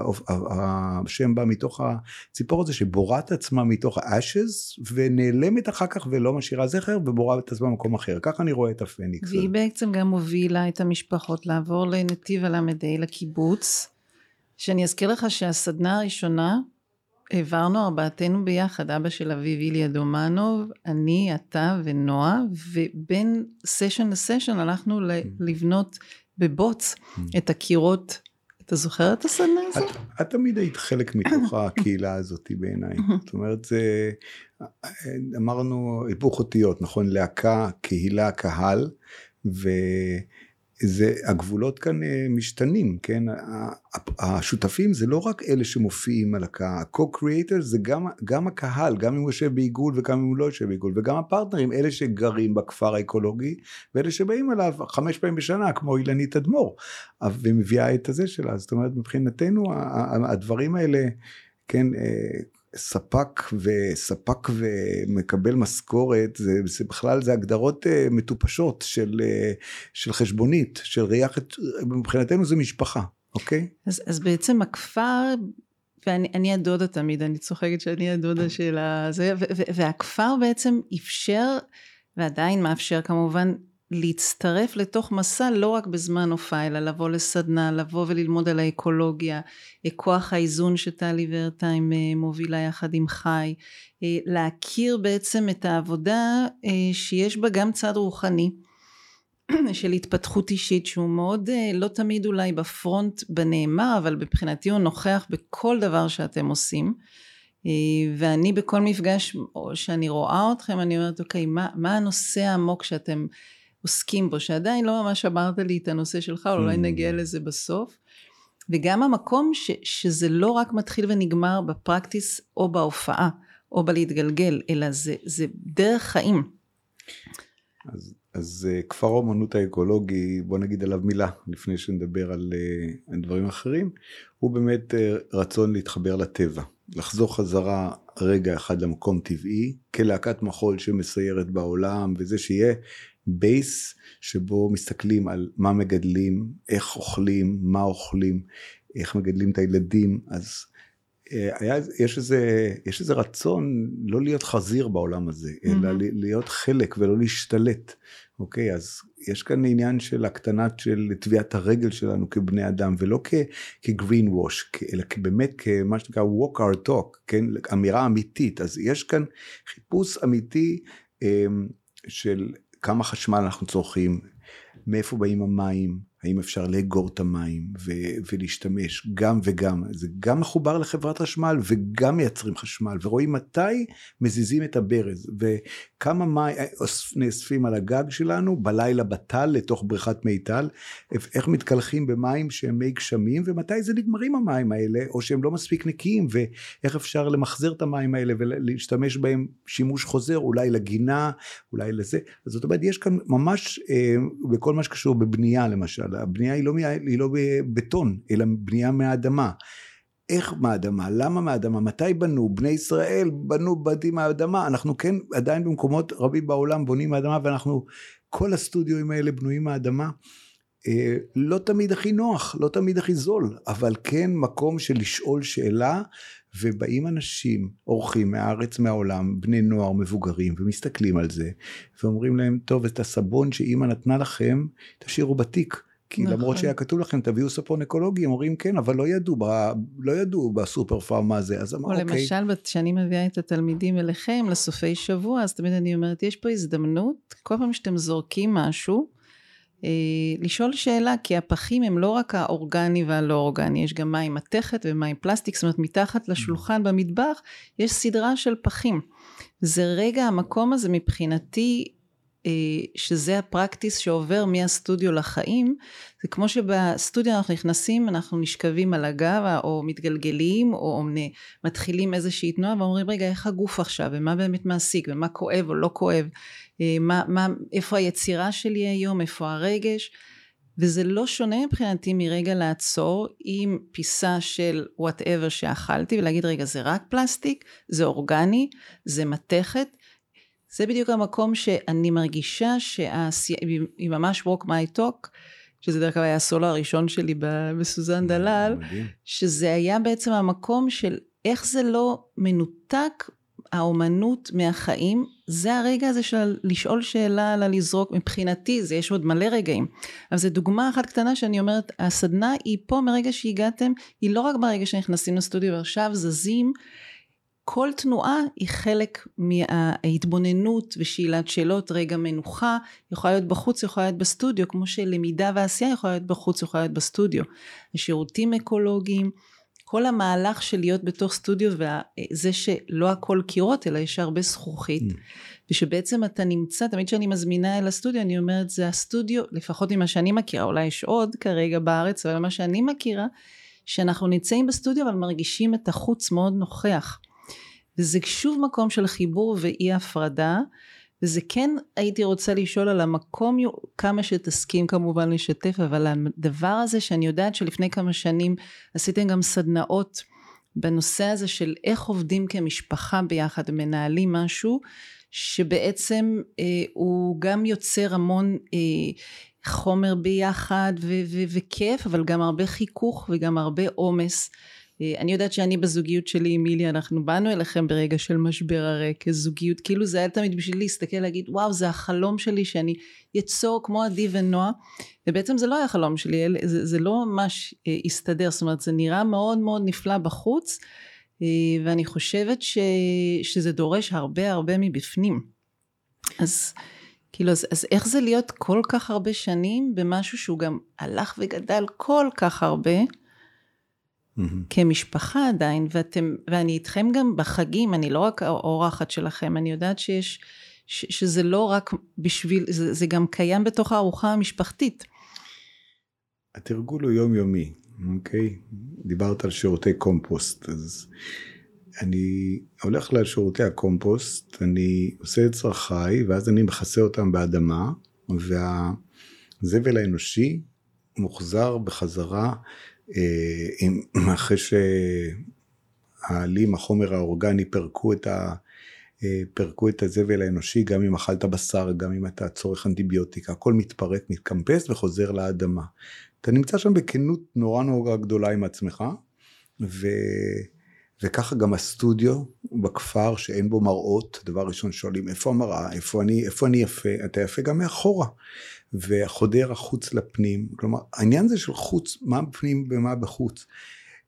השם בא מתוך הציפור הזה שבוראת עצמה מתוך האשז ונעלמת אחר כך ולא משאירה זכר ובורה את עצמה במקום אחר. ככה אני רואה את הפניקס. והיא בעצם גם הובילה את המשפחות לעבור לנתיב הל"ה לקיבוץ, שאני אזכיר לך שהסדנה הראשונה העברנו ארבעתנו ביחד, אבא של אביב איליה דומנוב, אני, אתה ונועה, ובין סשן לסשן הלכנו mm. לבנות בבוץ mm. את הקירות. אתה זוכר את הסדנה הזאת? את, את תמיד היית חלק מתוך הקהילה הזאת בעיניי. זאת אומרת, זה, אמרנו היפוך אותיות, נכון? להקה, קהילה, קהל, ו... זה, הגבולות כאן אה, משתנים, כן? השותפים זה לא רק אלה שמופיעים על הקהל, ה-co-creators זה גם, גם הקהל, גם אם הוא יושב בעיגול וגם אם הוא לא יושב בעיגול, וגם הפרטנרים, אלה שגרים בכפר האקולוגי, ואלה שבאים אליו חמש פעמים בשנה, כמו אילנית אדמו"ר, ומביאה את הזה שלה, זאת אומרת מבחינתנו הדברים האלה, כן, אה, ספק וספק ומקבל משכורת זה, זה בכלל זה הגדרות uh, מטופשות של, uh, של חשבונית של ראייה מבחינתנו זה משפחה אוקיי? אז, אז בעצם הכפר ואני הדודה תמיד אני צוחקת שאני הדודה של הזה והכפר בעצם אפשר ועדיין מאפשר כמובן להצטרף לתוך מסע לא רק בזמן הופעה אלא לבוא לסדנה לבוא וללמוד על האקולוגיה כוח האיזון שטלי ורטיים אה, מובילה יחד עם חי אה, להכיר בעצם את העבודה אה, שיש בה גם צד רוחני של התפתחות אישית שהוא מאוד לא תמיד אולי בפרונט בנאמר אבל מבחינתי הוא נוכח בכל דבר שאתם עושים. ואני בכל מפגש שאני רואה אתכם אני אומרת אוקיי מה, מה הנושא העמוק שאתם עוסקים בו, שעדיין לא ממש אמרת לי את הנושא שלך, אולי mm. נגיע לזה בסוף. וגם המקום ש, שזה לא רק מתחיל ונגמר בפרקטיס או בהופעה או בלהתגלגל, אלא זה, זה דרך חיים. אז, אז אה, כפר האומנות האקולוגי, בוא נגיד עליו מילה לפני שנדבר על, אה, על דברים אחרים, הוא באמת אה, רצון להתחבר לטבע, לחזור חזרה רגע אחד למקום טבעי, כלהקת מחול שמסיירת בעולם, וזה שיהיה בייס שבו מסתכלים על מה מגדלים, איך אוכלים, מה אוכלים, איך מגדלים את הילדים, אז אה, היה, יש, איזה, יש איזה רצון לא להיות חזיר בעולם הזה, mm-hmm. אלא להיות חלק ולא להשתלט, אוקיי? אז יש כאן עניין של הקטנת של טביעת הרגל שלנו כבני אדם, ולא כגרין ווש, אלא באמת כמה שנקרא walk our talk, כן? אמירה אמיתית. אז יש כאן חיפוש אמיתי אמ, של כמה חשמל אנחנו צורכים, מאיפה באים המים, האם אפשר לאגור את המים ו- ולהשתמש גם וגם. זה גם מחובר לחברת חשמל וגם מייצרים חשמל ורואים מתי מזיזים את הברז וכמה מים נאספים על הגג שלנו בלילה בטל לתוך בריכת מיטל? איך מתקלחים במים שהם מי גשמים? ומתי זה נגמרים המים האלה או שהם לא מספיק נקיים? ואיך אפשר למחזר את המים האלה ולהשתמש בהם שימוש חוזר אולי לגינה אולי לזה? אז זאת אומרת יש כאן ממש אה, בכל מה שקשור בבנייה למשל. הבנייה היא לא, היא לא בבטון, אלא בנייה מהאדמה. איך מהאדמה? למה מהאדמה? מתי בנו? בני ישראל בנו בתים מהאדמה. אנחנו כן עדיין במקומות רבים בעולם בונים מהאדמה ואנחנו, כל הסטודיואים האלה בנויים מהאדמה. אה, לא תמיד הכי נוח, לא תמיד הכי זול, אבל כן מקום של לשאול שאלה ובאים אנשים, אורחים מהארץ, מהעולם, בני נוער, מבוגרים, ומסתכלים על זה, ואומרים להם, טוב, את הסבון שאימא נתנה לכם, תשאירו בתיק. כי נכון. למרות שהיה כתוב לכם תביאו ספון אקולוגי הם אומרים כן אבל לא ידעו ב, לא ידעו בסופר פארם מה זה אז אמרו אוקיי. או למשל כשאני מביאה את התלמידים אליכם לסופי שבוע אז תמיד אני אומרת יש פה הזדמנות כל פעם שאתם זורקים משהו אה, לשאול שאלה כי הפחים הם לא רק האורגני והלא אורגני יש גם מים מתכת ומים פלסטיק זאת אומרת מתחת לשולחן במטבח יש סדרה של פחים זה רגע המקום הזה מבחינתי שזה ה practice שעובר מהסטודיו לחיים זה כמו שבסטודיו אנחנו נכנסים אנחנו נשכבים על הגב או מתגלגלים או מתחילים איזושהי תנועה ואומרים רגע איך הגוף עכשיו? ומה באמת מעסיק? ומה כואב או לא כואב? אה, מה, מה, איפה היצירה שלי היום? איפה הרגש? וזה לא שונה מבחינתי מרגע לעצור עם פיסה של whatever שאכלתי ולהגיד רגע זה רק פלסטיק? זה אורגני? זה מתכת זה בדיוק המקום שאני מרגישה שהיא ממש walk my talk, שזה דרך אגב היה הסולו הראשון שלי בסוזן דלל, שזה היה בעצם המקום של איך זה לא מנותק האומנות מהחיים, זה הרגע הזה של לשאול שאלה, על הלזרוק, מבחינתי זה יש עוד מלא רגעים, אבל זו דוגמה אחת קטנה שאני אומרת, הסדנה היא פה מרגע שהגעתם, היא לא רק ברגע שנכנסים לסטודיו ועכשיו זזים כל תנועה היא חלק מההתבוננות ושאלת שאלות, רגע מנוחה, יכולה להיות בחוץ, יכולה להיות בסטודיו, כמו שלמידה ועשייה יכולה להיות בחוץ, יכולה להיות בסטודיו. השירותים אקולוגיים, כל המהלך של להיות בתוך סטודיו וזה שלא הכל קירות אלא יש הרבה זכוכית mm. ושבעצם אתה נמצא תמיד כשאני מזמינה אל הסטודיו אני אומרת זה הסטודיו לפחות ממה שאני מכירה אולי יש עוד כרגע בארץ אבל מה שאני מכירה שאנחנו נמצאים בסטודיו אבל מרגישים את החוץ מאוד נוכח וזה שוב מקום של חיבור ואי הפרדה וזה כן הייתי רוצה לשאול על המקום כמה שתסכים כמובן לשתף אבל הדבר הזה שאני יודעת שלפני כמה שנים עשיתם גם סדנאות בנושא הזה של איך עובדים כמשפחה ביחד ומנהלים משהו שבעצם אה, הוא גם יוצר המון אה, חומר ביחד ו- ו- וכיף אבל גם הרבה חיכוך וגם הרבה עומס אני יודעת שאני בזוגיות שלי עם מילי אנחנו באנו אליכם ברגע של משבר הרי כזוגיות. כאילו זה היה תמיד בשביל להסתכל להגיד וואו זה החלום שלי שאני יצור כמו עדי ונועה. ובעצם זה לא היה חלום שלי זה, זה לא ממש אה, הסתדר. זאת אומרת זה נראה מאוד מאוד נפלא בחוץ אה, ואני חושבת ש, שזה דורש הרבה הרבה מבפנים. אז כאילו אז, אז איך זה להיות כל כך הרבה שנים במשהו שהוא גם הלך וגדל כל כך הרבה mm-hmm. כמשפחה עדיין, ואתם, ואני איתכם גם בחגים, אני לא רק האורחת שלכם, אני יודעת שיש, ש, שזה לא רק בשביל, זה, זה גם קיים בתוך הארוחה המשפחתית. התרגול הוא יומיומי, אוקיי? דיברת על שירותי קומפוסט, אז אני הולך לשירותי הקומפוסט, אני עושה את צרכיי, ואז אני מכסה אותם באדמה, והזבל האנושי מוחזר בחזרה אה, אחרי שהעלים, החומר האורגני, פירקו את, ה, אה, פירקו את הזבל האנושי, גם אם אכלת בשר, גם אם אתה צורך אנטיביוטיקה, הכל מתפרק, מתקמפס וחוזר לאדמה. אתה נמצא שם בכנות נורא נורא גדולה עם עצמך, ו... וככה גם הסטודיו בכפר שאין בו מראות, דבר ראשון שואלים איפה המראה, איפה אני, איפה אני יפה, אתה יפה גם מאחורה. וחודר החוץ לפנים, כלומר העניין הזה של חוץ, מה בפנים ומה בחוץ,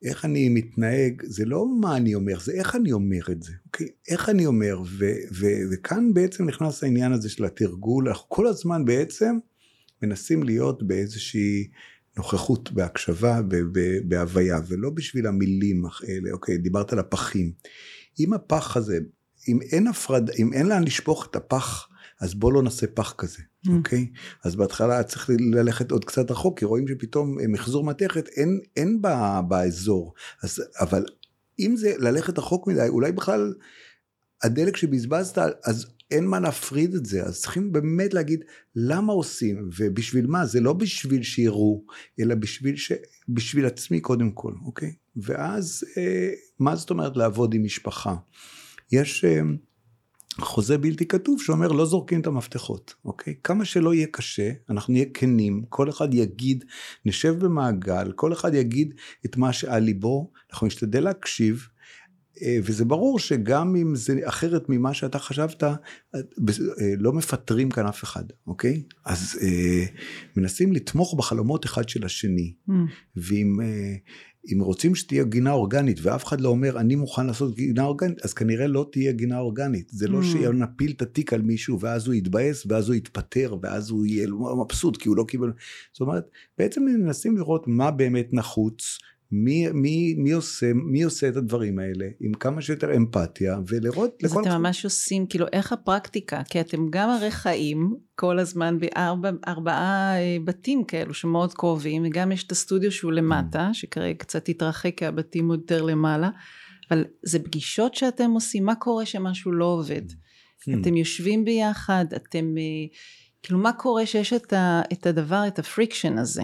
איך אני מתנהג, זה לא מה אני אומר, זה איך אני אומר את זה, אוקיי? איך אני אומר, ו, ו, וכאן בעצם נכנס העניין הזה של התרגול, אנחנו כל הזמן בעצם מנסים להיות באיזושהי נוכחות, בהקשבה, בהוויה, ולא בשביל המילים האלה, אוקיי, דיברת על הפחים. אם הפח הזה, אם אין הפרד, אם אין לאן לשפוך את הפח, אז בוא לא נעשה פח כזה, mm. אוקיי? אז בהתחלה צריך ללכת עוד קצת רחוק, כי רואים שפתאום אה, מחזור מתכת אין, אין בה, באזור. אז, אבל אם זה ללכת רחוק מדי, אולי בכלל הדלק שבזבזת, אז אין מה להפריד את זה, אז צריכים באמת להגיד למה עושים ובשביל מה, זה לא בשביל שיראו, אלא בשביל, ש... בשביל עצמי קודם כל, אוקיי? ואז אה, מה זאת אומרת לעבוד עם משפחה? יש אה, חוזה בלתי כתוב שאומר לא זורקים את המפתחות, אוקיי? כמה שלא יהיה קשה, אנחנו נהיה כנים, כל אחד יגיד, נשב במעגל, כל אחד יגיד את מה שעל ליבו, אנחנו נשתדל להקשיב, אה, וזה ברור שגם אם זה אחרת ממה שאתה חשבת, אה, לא מפטרים כאן אף אחד, אוקיי? אז אה, מנסים לתמוך בחלומות אחד של השני. Mm. ואם אם רוצים שתהיה גינה אורגנית ואף אחד לא אומר אני מוכן לעשות גינה אורגנית, אז כנראה לא תהיה גינה אורגנית. זה לא mm. שנפיל את התיק על מישהו ואז הוא יתבאס ואז הוא יתפטר ואז הוא יהיה מבסוט כי הוא לא קיבל. זאת אומרת, בעצם מנסים לראות מה באמת נחוץ. מי, מי, מי, עושה, מי עושה את הדברים האלה עם כמה שיותר אמפתיה ולראות לכל... אז אתם ממש עושים כאילו איך הפרקטיקה? כי אתם גם הרי חיים כל הזמן בארבעה אה, בתים כאלו שמאוד קרובים וגם יש את הסטודיו שהוא למטה mm. שכרגע קצת התרחק כי הבתים עוד יותר למעלה אבל זה פגישות שאתם עושים? מה קורה שמשהו לא עובד? Mm. אתם יושבים ביחד אתם אה, כאילו מה קורה שיש את, ה, את הדבר את ה friction הזה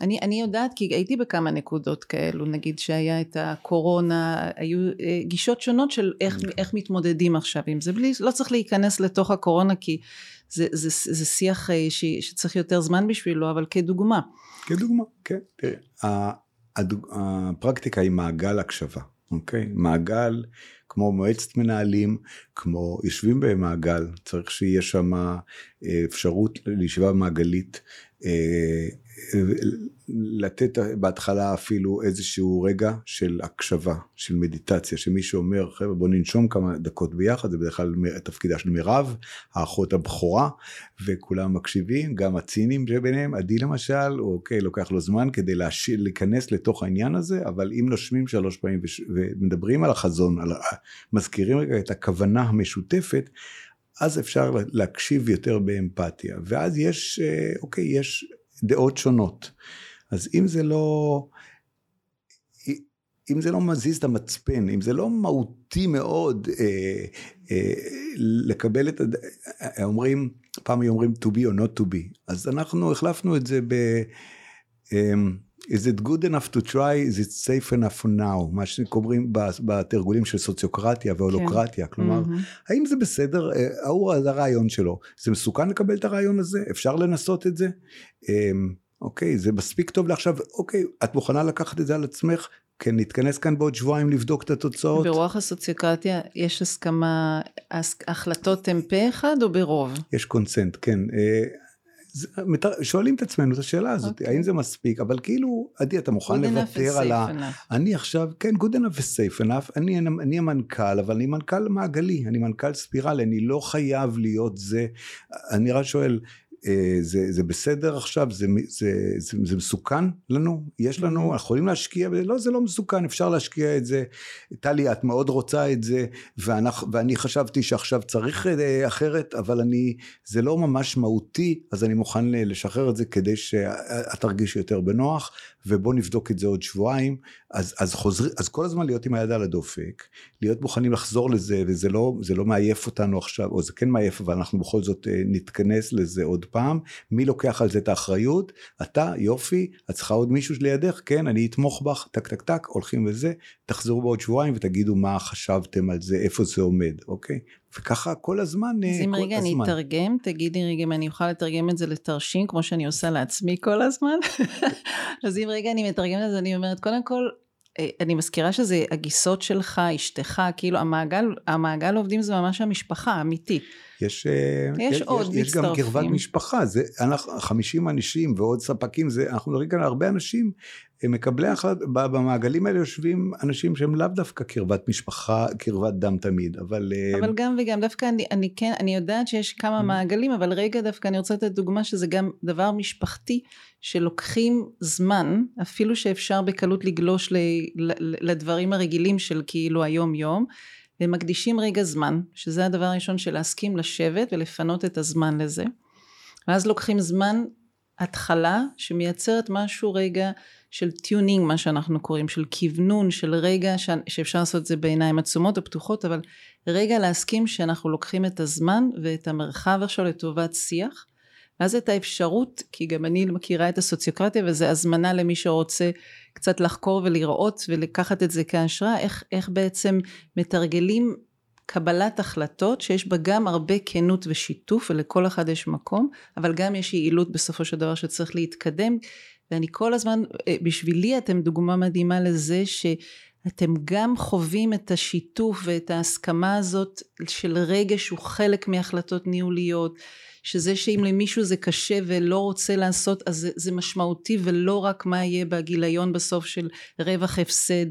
אני, אני יודעת כי הייתי בכמה נקודות כאלו נגיד שהיה את הקורונה היו אה, גישות שונות של איך, mm. איך מתמודדים עכשיו עם זה בלי לא צריך להיכנס לתוך הקורונה כי זה, זה, זה, זה שיח אה, ש, שצריך יותר זמן בשבילו אבל כדוגמה. כדוגמה כן תראה הדוג, הפרקטיקה היא מעגל הקשבה אוקיי מעגל כמו מועצת מנהלים כמו יושבים במעגל צריך שיהיה שם אה, אפשרות לישיבה מעגלית לתת בהתחלה אפילו איזשהו רגע של הקשבה, של מדיטציה, שמישהו אומר חבר'ה בוא ננשום כמה דקות ביחד, זה בדרך כלל תפקידה של מירב, האחות הבכורה, וכולם מקשיבים, גם הצינים שביניהם, עדי למשל, אוקיי, לוקח לו זמן כדי להש... להיכנס לתוך העניין הזה, אבל אם נושמים שלוש פעמים וש... ומדברים על החזון, על... מזכירים רגע את הכוונה המשותפת, אז אפשר להקשיב יותר באמפתיה, ואז יש, אה, אוקיי, יש דעות שונות. אז אם זה לא, אם זה לא מזיז את המצפן, אם זה לא מהותי מאוד אה, אה, לקבל את, הד... אומרים, פעם היו אומרים to be or not to be, אז אנחנו החלפנו את זה ב... אה, is it good enough to try, is it safe enough for now, מה שקוראים בתרגולים של סוציוקרטיה והולוקרטיה, כן. כלומר, mm-hmm. האם זה בסדר, אה, ההוא הרעיון שלו, זה מסוכן לקבל את הרעיון הזה, אפשר לנסות את זה, אמ, אוקיי, זה מספיק טוב לעכשיו, אוקיי, את מוכנה לקחת את זה על עצמך, כן, נתכנס כאן בעוד שבועיים לבדוק את התוצאות. ברוח הסוציוקרטיה יש הסכמה, ההחלטות הן פה אחד או ברוב? יש קונצנט, כן. שואלים את עצמנו את השאלה הזאת, okay. אוקיי. האם זה מספיק, אבל כאילו, עדי, אתה מוכן לוותר על ה... אני עכשיו, כן, good enough ו-safe enough, אני, אני המנכ"ל, אבל אני מנכ"ל מעגלי, אני מנכ"ל ספירלי, אני לא חייב להיות זה, אני רק שואל, זה, זה בסדר עכשיו, זה, זה, זה, זה מסוכן לנו, יש לנו. אנחנו יכולים להשקיע, לא זה לא מסוכן, אפשר להשקיע את זה, טלי את מאוד רוצה את זה, ואנחנו, ואני חשבתי שעכשיו צריך אה, אחרת, אבל אני, זה לא ממש מהותי, אז אני מוכן לשחרר את זה כדי שאת תרגישי יותר בנוח, ובוא נבדוק את זה עוד שבועיים, אז, אז, חוזר, אז כל הזמן להיות עם היד על הדופק, להיות מוכנים לחזור לזה, וזה לא, לא מעייף אותנו עכשיו, או זה כן מעייף, אבל אנחנו בכל זאת אה, נתכנס לזה עוד פעם, מי לוקח על זה את האחריות? אתה, יופי, את צריכה עוד מישהו לידך, כן, אני אתמוך בך, טק טק טק, הולכים וזה, תחזרו בעוד שבועיים ותגידו מה חשבתם על זה, איפה זה עומד, אוקיי? וככה כל הזמן, אז אם רגע הזמן. אני אתרגם, תגידי רגע אם אני אוכל לתרגם את זה לתרשים, כמו שאני עושה לעצמי כל הזמן. אז אם רגע אני מתרגמת את זה, אני אומרת, קודם כל, אה, אני מזכירה שזה הגיסות שלך, אשתך, כאילו המעגל, המעגל עובדים זה ממש המשפחה, אמיתי. יש, אה, יש, יש עוד יש, יש גם קרבת משפחה, זה אנחנו 50 אנשים ועוד ספקים, זה, אנחנו מדברים כאן על הרבה אנשים, מקבלי החלטות, במעגלים האלה יושבים אנשים שהם לאו דווקא קרבת משפחה, קרבת דם תמיד, אבל... אה, אבל גם וגם, דווקא אני, אני כן, אני יודעת שיש כמה mm. מעגלים, אבל רגע דווקא אני רוצה לתת דוגמה שזה גם דבר משפחתי, שלוקחים זמן, אפילו שאפשר בקלות לגלוש ל, ל, לדברים הרגילים של כאילו היום יום, ומקדישים רגע זמן, שזה הדבר הראשון של להסכים לשבת ולפנות את הזמן לזה. ואז לוקחים זמן התחלה שמייצרת משהו רגע של tuning מה שאנחנו קוראים, של כוונון, של רגע ש... שאפשר לעשות את זה בעיניים עצומות או פתוחות, אבל רגע להסכים שאנחנו לוקחים את הזמן ואת המרחב עכשיו לטובת שיח. ואז את האפשרות, כי גם אני מכירה את הסוציוקרטיה וזה הזמנה למי שרוצה קצת לחקור ולראות ולקחת את זה כהשראה, איך, איך בעצם מתרגלים קבלת החלטות שיש בה גם הרבה כנות ושיתוף ולכל אחד יש מקום, אבל גם יש יעילות בסופו של דבר שצריך להתקדם. ואני כל הזמן, אה, בשבילי אתם דוגמה מדהימה לזה שאתם גם חווים את השיתוף ואת ההסכמה הזאת של רגש הוא חלק מהחלטות ניהוליות. שזה שאם למישהו זה קשה ולא רוצה לעשות אז זה, זה משמעותי ולא רק מה יהיה בגיליון בסוף של רווח הפסד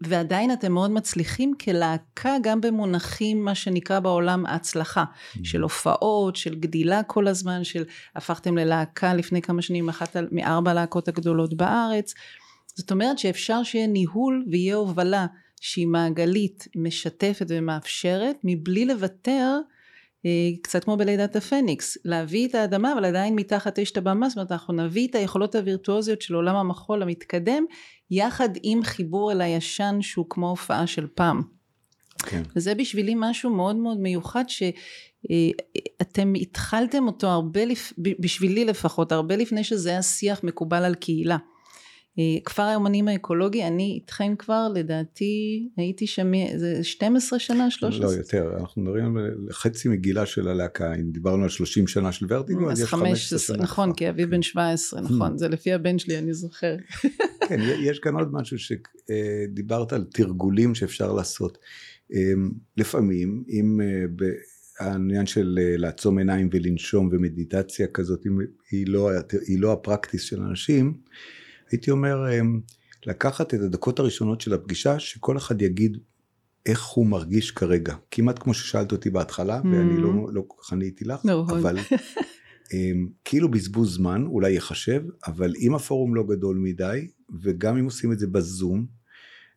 ועדיין אתם מאוד מצליחים כלהקה גם במונחים מה שנקרא בעולם הצלחה mm-hmm. של הופעות של גדילה כל הזמן של הפכתם ללהקה לפני כמה שנים אחת מארבע להקות הגדולות בארץ זאת אומרת שאפשר שיהיה ניהול ויהיה הובלה שהיא מעגלית משתפת ומאפשרת מבלי לוותר אה, קצת כמו בלידת הפניקס, להביא את האדמה אבל עדיין מתחת את הבמה, זאת אומרת אנחנו נביא את היכולות הווירטואוזיות של עולם המחול המתקדם, יחד עם חיבור אל הישן שהוא כמו הופעה של פעם. כן. וזה בשבילי משהו מאוד מאוד מיוחד שאתם אה, התחלתם אותו הרבה, לפ... בשבילי לפחות, הרבה לפני שזה היה שיח מקובל על קהילה. אה, כפר האמנים האקולוגי, אני איתכם כבר, לדעתי, הייתי שם איזה 12 שנה, 13? לא, יותר, אנחנו מדברים על חצי מגילה של הלהקה, אם דיברנו על 30 שנה של ורטיגו, אז יש 15 שנה. נכון, כי אביב בן 17, נכון, זה לפי הבן שלי, אני זוכר. כן, יש כאן עוד משהו שדיברת על תרגולים שאפשר לעשות. אה, לפעמים, אם... אה, העניין של אה, לעצום עיניים ולנשום ומדיטציה כזאת היא לא, היא לא הפרקטיס של אנשים, הייתי אומר אה, לקחת את הדקות הראשונות של הפגישה שכל אחד יגיד איך הוא מרגיש כרגע כמעט כמו ששאלת אותי בהתחלה mm-hmm. ואני לא, לא כל כך עניתי לך נכון. אבל um, כאילו בזבוז זמן אולי יחשב אבל אם הפורום לא גדול מדי וגם אם עושים את זה בזום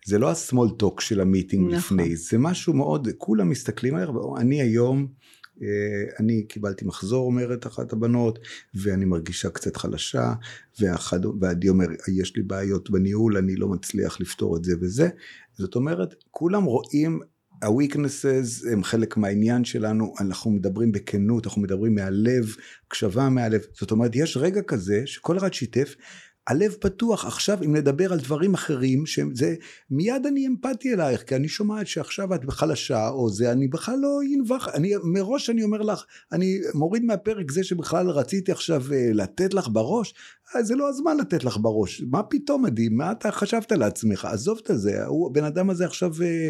זה לא הסמול טוק של המיטינג נכון. לפני זה משהו מאוד כולם מסתכלים עליך אני היום אני קיבלתי מחזור אומרת אחת הבנות ואני מרגישה קצת חלשה ואחד, ועדי אומר יש לי בעיות בניהול אני לא מצליח לפתור את זה וזה. זאת אומרת כולם רואים ה-weaknesses הם חלק מהעניין שלנו אנחנו מדברים בכנות אנחנו מדברים מהלב הקשבה מהלב. זאת אומרת יש רגע כזה שכל אחד שיתף הלב פתוח עכשיו אם נדבר על דברים אחרים שזה מיד אני אמפתי אלייך כי אני שומעת שעכשיו את חלשה או זה אני בכלל לא אנבח אני מראש אני אומר לך אני מוריד מהפרק זה שבכלל רציתי עכשיו אה, לתת לך בראש זה לא הזמן לתת לך בראש. מה פתאום עדי? מה אתה חשבת לעצמך? עזוב את זה הבן אדם הזה עכשיו אה,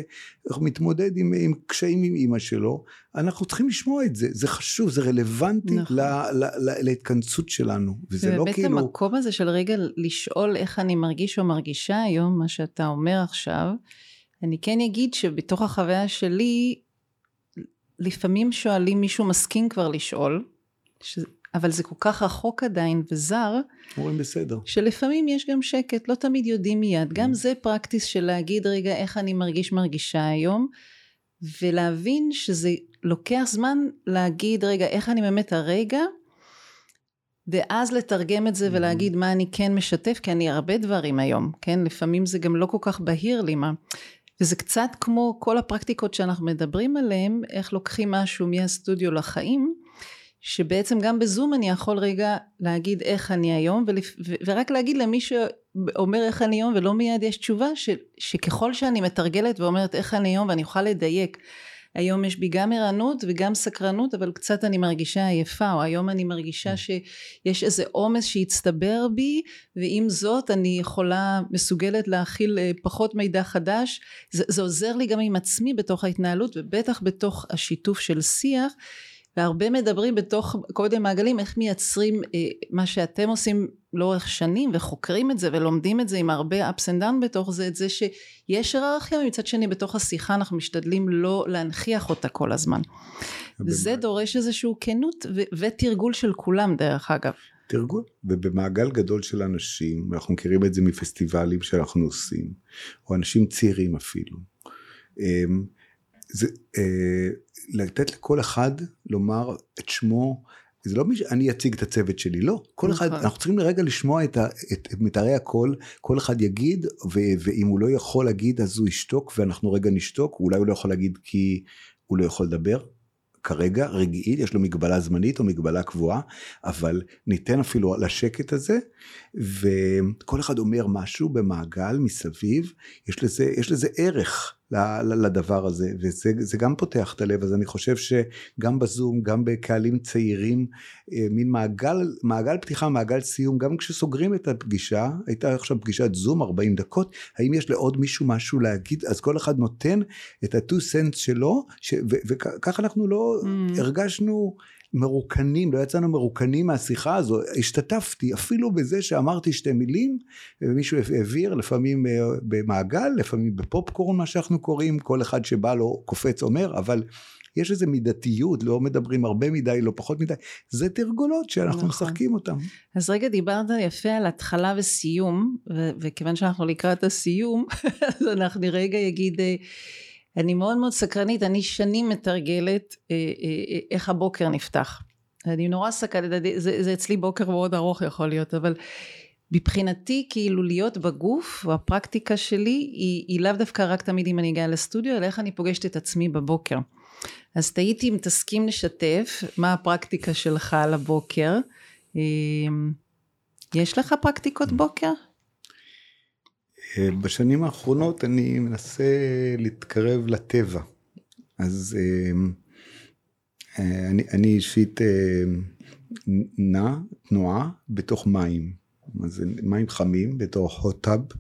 מתמודד עם, עם קשיים עם אמא שלו. אנחנו צריכים לשמוע את זה. זה חשוב זה רלוונטי נכון. להתכנסות שלנו. וזה לא כאילו. ובאמת המקום הזה של רגע לשאול איך אני מרגיש או מרגישה היום, מה שאתה אומר עכשיו, אני כן אגיד שבתוך החוויה שלי, לפעמים שואלים מישהו מסכים כבר לשאול, ש... אבל זה כל כך רחוק עדיין וזר, אומרים בסדר, שלפעמים יש גם שקט, לא תמיד יודעים מיד, גם mm. זה פרקטיס של להגיד רגע איך אני מרגיש מרגישה היום, ולהבין שזה לוקח זמן להגיד רגע איך אני באמת הרגע, ואז לתרגם את זה ולהגיד מה אני כן משתף, כי אני הרבה דברים היום, כן? לפעמים זה גם לא כל כך בהיר לי מה. וזה קצת כמו כל הפרקטיקות שאנחנו מדברים עליהן, איך לוקחים משהו מהסטודיו לחיים, שבעצם גם בזום אני יכול רגע להגיד איך אני היום, ולפ... ורק להגיד למי שאומר איך אני היום ולא מיד יש תשובה, ש... שככל שאני מתרגלת ואומרת איך אני היום ואני אוכל לדייק היום יש בי גם ערנות וגם סקרנות אבל קצת אני מרגישה עייפה או היום אני מרגישה mm. שיש איזה עומס שהצטבר בי ועם זאת אני יכולה מסוגלת להכיל אה, פחות מידע חדש זה, זה עוזר לי גם עם עצמי בתוך ההתנהלות ובטח בתוך השיתוף של שיח והרבה מדברים בתוך קודם מעגלים איך מייצרים אה, מה שאתם עושים לאורך שנים וחוקרים את זה ולומדים את זה עם הרבה ups and down בתוך זה את זה שיש היררכיה ומצד שני בתוך השיחה אנחנו משתדלים לא להנכיח אותה כל הזמן. וזה דורש איזשהו כנות ו- ותרגול של כולם דרך אגב. תרגול. ובמעגל גדול של אנשים אנחנו מכירים את זה מפסטיבלים שאנחנו עושים או אנשים צעירים אפילו אמ, זה, אה, לתת לכל אחד לומר את שמו, זה לא מי אני אציג את הצוות שלי, לא, כל אחד, נכון. אנחנו צריכים לרגע לשמוע את, ה, את, את מתארי הקול, כל אחד יגיד, ו, ואם הוא לא יכול להגיד אז הוא ישתוק ואנחנו רגע נשתוק, אולי הוא לא יכול להגיד כי הוא לא יכול לדבר, כרגע רגעית, יש לו מגבלה זמנית או מגבלה קבועה, אבל ניתן אפילו לשקט הזה, וכל אחד אומר משהו במעגל מסביב, יש לזה, יש לזה ערך. לדבר הזה וזה גם פותח את הלב אז אני חושב שגם בזום גם בקהלים צעירים אה, מין מעגל מעגל פתיחה מעגל סיום גם כשסוגרים את הפגישה הייתה עכשיו פגישת זום 40 דקות האם יש לעוד מישהו משהו להגיד אז כל אחד נותן את ה-2 cents שלו וככה אנחנו לא mm. הרגשנו מרוקנים, לא יצאנו מרוקנים מהשיחה הזו, השתתפתי אפילו בזה שאמרתי שתי מילים ומישהו העביר, לפעמים אה, במעגל, לפעמים בפופקורן מה שאנחנו קוראים, כל אחד שבא לו קופץ אומר, אבל יש איזו מידתיות, לא מדברים הרבה מדי, לא פחות מדי, זה תרגולות שאנחנו נכון. משחקים אותן. אז רגע דיברת יפה על התחלה וסיום, ו- וכיוון שאנחנו לקראת הסיום, אז אנחנו רגע יגיד אה, אני מאוד מאוד סקרנית, אני שנים מתרגלת אה, אה, אה, איך הבוקר נפתח. אני נורא סקרנית, זה, זה אצלי בוקר מאוד ארוך יכול להיות, אבל מבחינתי כאילו להיות בגוף, הפרקטיקה שלי היא, היא לאו דווקא רק תמיד אם אני אגיע לסטודיו, אלא איך אני פוגשת את עצמי בבוקר. אז תהיתי אם תסכים לשתף מה הפרקטיקה שלך על הבוקר. יש לך פרקטיקות בוקר? אה, בשנים האחרונות אני מנסה להתקרב לטבע. אז אה, אה, אני, אני אישית נע, תנועה, בתוך מים. אז מים חמים, בתוך tub.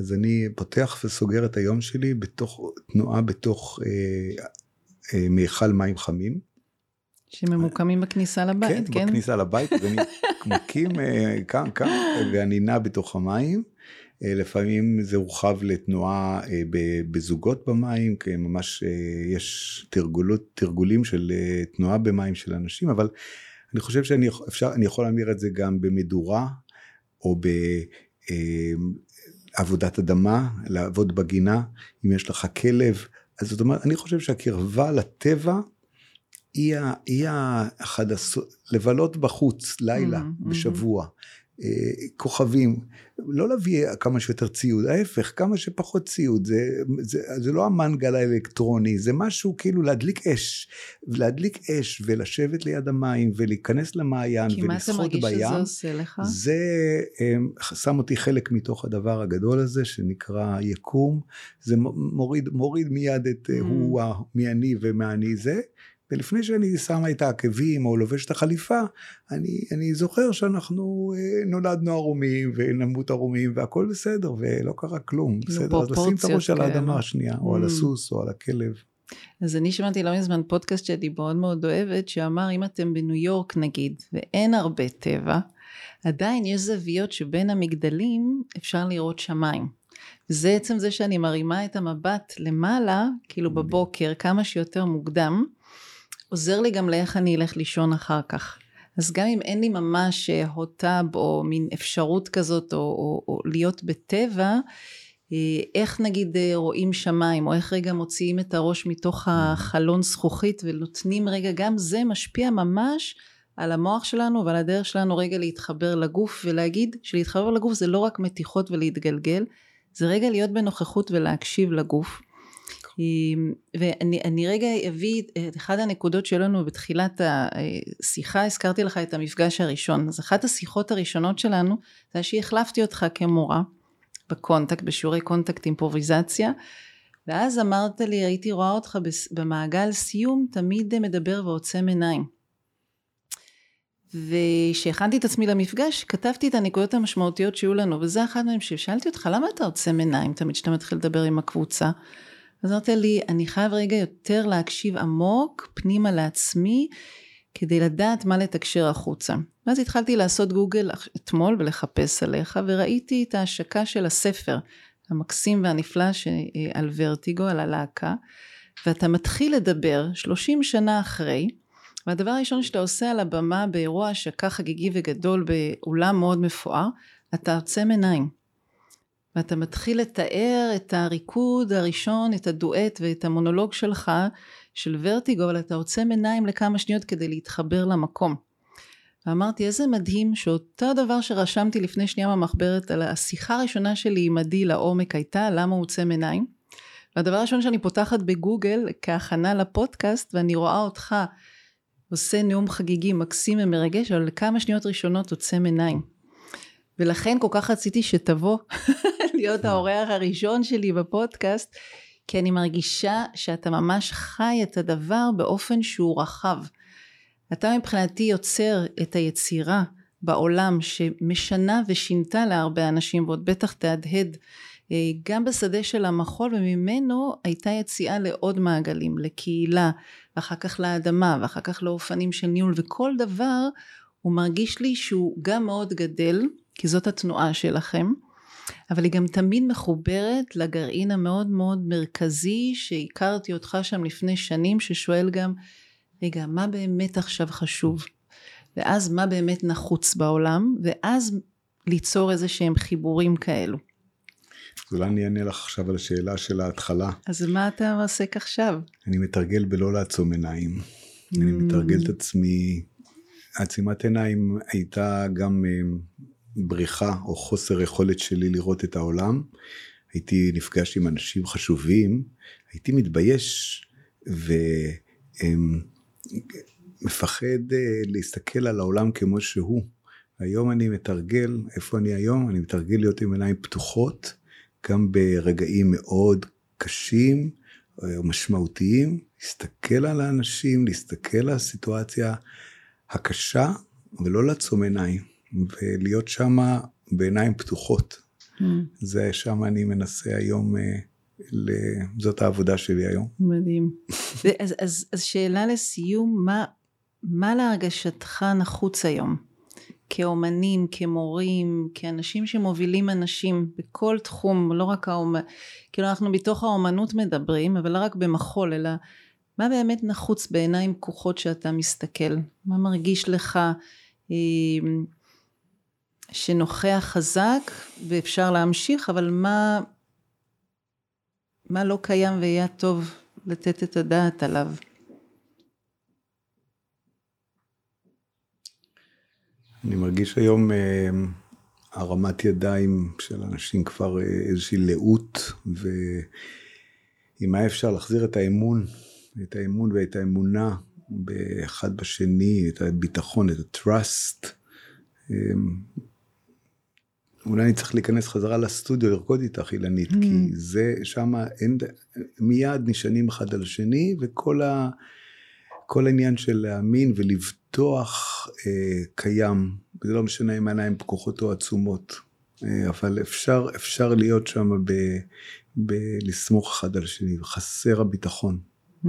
אז אני פותח וסוגר את היום שלי בתוך תנועה בתוך אה, אה, מיכל מים חמים. שממוקמים בכניסה לבית, כן? כן, בכניסה לבית, ואני מקים אה, כאן, כאן, ואני נע בתוך המים. אה, לפעמים זה הורחב לתנועה אה, בזוגות במים, כי ממש יש תרגולות, תרגולים של תנועה במים של אנשים, אבל אני חושב שאני אפשר, יכול להמיר את זה גם במדורה, או בעבודת אדמה, לעבוד בגינה, אם יש לך כלב. אז זאת אומרת, אני חושב שהקרבה לטבע, היא, היא אחד, לבלות בחוץ לילה mm-hmm. בשבוע, אה, כוכבים, לא להביא כמה שיותר ציוד, ההפך, כמה שפחות ציוד, זה, זה, זה לא המנגל האלקטרוני, זה משהו כאילו להדליק אש, להדליק אש ולשבת ליד המים ולהיכנס למעיין ולשחות בים. כי מה אתה מרגיש שזה עושה לך? זה אה, שם אותי חלק מתוך הדבר הגדול הזה שנקרא יקום, זה מוריד, מוריד מיד את mm. הוא, מי אני ומה אני זה. ולפני שאני שמה את העקבים או לובש את החליפה, אני, אני זוכר שאנחנו אה, נולדנו ערומים ונמות ערומים והכל בסדר ולא קרה כלום, בסדר, אז לשים את הראש על האדמה השנייה, או על mm. הסוס או על הכלב. אז אני שמעתי לא מזמן פודקאסט שאני מאוד מאוד אוהבת, שאמר אם אתם בניו יורק נגיד, ואין הרבה טבע, עדיין יש זוויות שבין המגדלים אפשר לראות שמיים. וזה עצם זה שאני מרימה את המבט למעלה, כאילו בבוקר, כמה שיותר מוקדם, עוזר לי גם לאיך אני אלך לישון אחר כך. אז גם אם אין לי ממש הוטאב או מין אפשרות כזאת או, או, או להיות בטבע, אה, איך נגיד אה, רואים שמיים או איך רגע מוציאים את הראש מתוך החלון זכוכית ונותנים רגע גם זה משפיע ממש על המוח שלנו ועל הדרך שלנו רגע להתחבר לגוף ולהגיד שלהתחבר לגוף זה לא רק מתיחות ולהתגלגל זה רגע להיות בנוכחות ולהקשיב לגוף ואני רגע אביא את אחת הנקודות שלנו בתחילת השיחה, הזכרתי לך את המפגש הראשון. אז אחת השיחות הראשונות שלנו זה שהחלפתי אותך כמורה בקונטקט, בשיעורי קונטקט אימפרוביזציה, ואז אמרת לי, הייתי רואה אותך במעגל סיום, תמיד מדבר ועוצם עיניים. וכשהכנתי את עצמי למפגש, כתבתי את הנקודות המשמעותיות שהיו לנו, וזה אחד מהם ששאלתי אותך, למה אתה עוצם עיניים תמיד כשאתה מתחיל לדבר עם הקבוצה? אז אמרת לי, אני חייב רגע יותר להקשיב עמוק פנימה לעצמי, כדי לדעת מה לתקשר החוצה. ואז התחלתי לעשות גוגל אתמול ולחפש עליך, וראיתי את ההשקה של הספר המקסים והנפלא על ורטיגו, על הלהקה, ואתה מתחיל לדבר 30 שנה אחרי, והדבר הראשון שאתה עושה על הבמה באירוע השקה חגיגי וגדול באולם מאוד מפואר, אתה עוצם עיניים. ואתה מתחיל לתאר את הריקוד הראשון, את הדואט ואת המונולוג שלך של ורטיגו, אבל אתה עוצם עיניים לכמה שניות כדי להתחבר למקום. ואמרתי איזה מדהים שאותו דבר שרשמתי לפני שנייה במחברת על השיחה הראשונה שלי עם עדי לעומק הייתה למה הוא עוצם עיניים. והדבר הראשון שאני פותחת בגוגל כהכנה לפודקאסט ואני רואה אותך עושה נאום חגיגי מקסים ומרגש אבל לכמה שניות ראשונות עוצם עיניים. ולכן כל כך רציתי שתבוא להיות האורח הראשון שלי בפודקאסט, כי אני מרגישה שאתה ממש חי את הדבר באופן שהוא רחב. אתה מבחינתי יוצר את היצירה בעולם שמשנה ושינתה להרבה אנשים ועוד בטח תהדהד אה, גם בשדה של המחול וממנו הייתה יציאה לעוד מעגלים, לקהילה, ואחר כך לאדמה, ואחר כך לאופנים של ניהול, וכל דבר הוא מרגיש לי שהוא גם מאוד גדל, כי זאת התנועה שלכם, אבל היא גם תמיד מחוברת לגרעין המאוד מאוד מרכזי שהכרתי אותך שם לפני שנים, ששואל גם, רגע, מה באמת עכשיו חשוב? ואז מה באמת נחוץ בעולם, ואז ליצור איזה שהם חיבורים כאלו. אז אולי אני אענה לך עכשיו על השאלה של ההתחלה. אז מה אתה עושה עכשיו? אני מתרגל בלא לעצום עיניים. Mm. אני מתרגל את עצמי, עצימת עיניים הייתה גם בריחה או חוסר יכולת שלי לראות את העולם. הייתי נפגש עם אנשים חשובים, הייתי מתבייש ומפחד אה, להסתכל על העולם כמו שהוא. היום אני מתרגל, איפה אני היום? אני מתרגל להיות עם עיניים פתוחות, גם ברגעים מאוד קשים או אה, משמעותיים, להסתכל על האנשים, להסתכל על הסיטואציה הקשה ולא לעצום עיניים. ולהיות שם בעיניים פתוחות. Mm. זה שם אני מנסה היום, אה, זאת העבודה שלי היום. מדהים. אז, אז, אז שאלה לסיום, מה, מה להרגשתך נחוץ היום? כאומנים, כמורים, כאנשים שמובילים אנשים בכל תחום, לא רק האומנות, כאילו אנחנו בתוך האומנות מדברים, אבל לא רק במחול, אלא מה באמת נחוץ בעיניים פקוחות שאתה מסתכל? מה מרגיש לך אה, שנוכח חזק ואפשר להמשיך, אבל מה, מה לא קיים ויהיה טוב לתת את הדעת עליו? אני מרגיש היום אה, הרמת ידיים של אנשים כבר אה, איזושהי לאות, ועם מה אפשר להחזיר את האמון, את האמון ואת האמונה באחד בשני, את הביטחון, את ה-trust. אה, אולי אני צריך להיכנס חזרה לסטודיו לרקוד איתך אילנית, mm. כי זה שם אין, מיד נשענים אחד על השני וכל ה, כל העניין של להאמין ולבטוח אה, קיים, וזה לא משנה אם העיניים פקוחות או עצומות, אה, אבל אפשר, אפשר להיות שם בלסמוך אחד על השני, חסר הביטחון. Mm.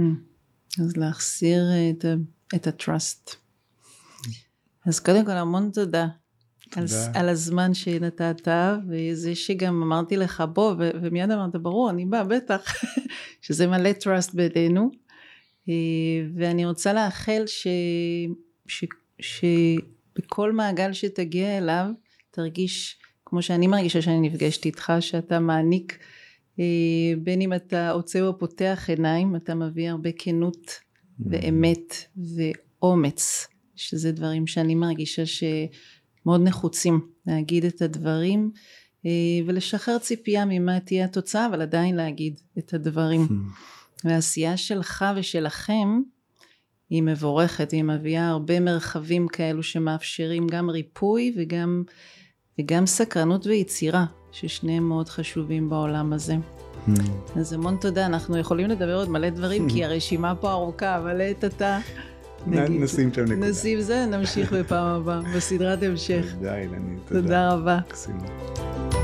אז להחסיר את, את ה-trust. אז קודם כל המון תודה על, על הזמן שנתת, וזה שגם אמרתי לך בוא, ו, ומיד אמרת, ברור, אני באה, בטח, שזה מלא trust בינינו. אה, ואני רוצה לאחל ש, ש, שבכל מעגל שתגיע אליו, תרגיש, כמו שאני מרגישה שאני נפגשת איתך, שאתה מעניק, אה, בין אם אתה עוצר או פותח עיניים, אתה מביא הרבה כנות mm. ואמת ואומץ, שזה דברים שאני מרגישה ש... מאוד נחוצים להגיד את הדברים אה, ולשחרר ציפייה ממה תהיה התוצאה אבל עדיין להגיד את הדברים. והעשייה שלך ושלכם היא מבורכת היא מביאה הרבה מרחבים כאלו שמאפשרים גם ריפוי וגם, וגם סקרנות ויצירה ששניהם מאוד חשובים בעולם הזה. אז המון תודה אנחנו יכולים לדבר עוד מלא דברים כי הרשימה פה ארוכה אבל לעת עתה נגיד, נשים שם נקודה. נשים זה, נמשיך בפעם הבאה, בסדרת המשך. די, אילנית, תודה. תודה רבה. מקסימה.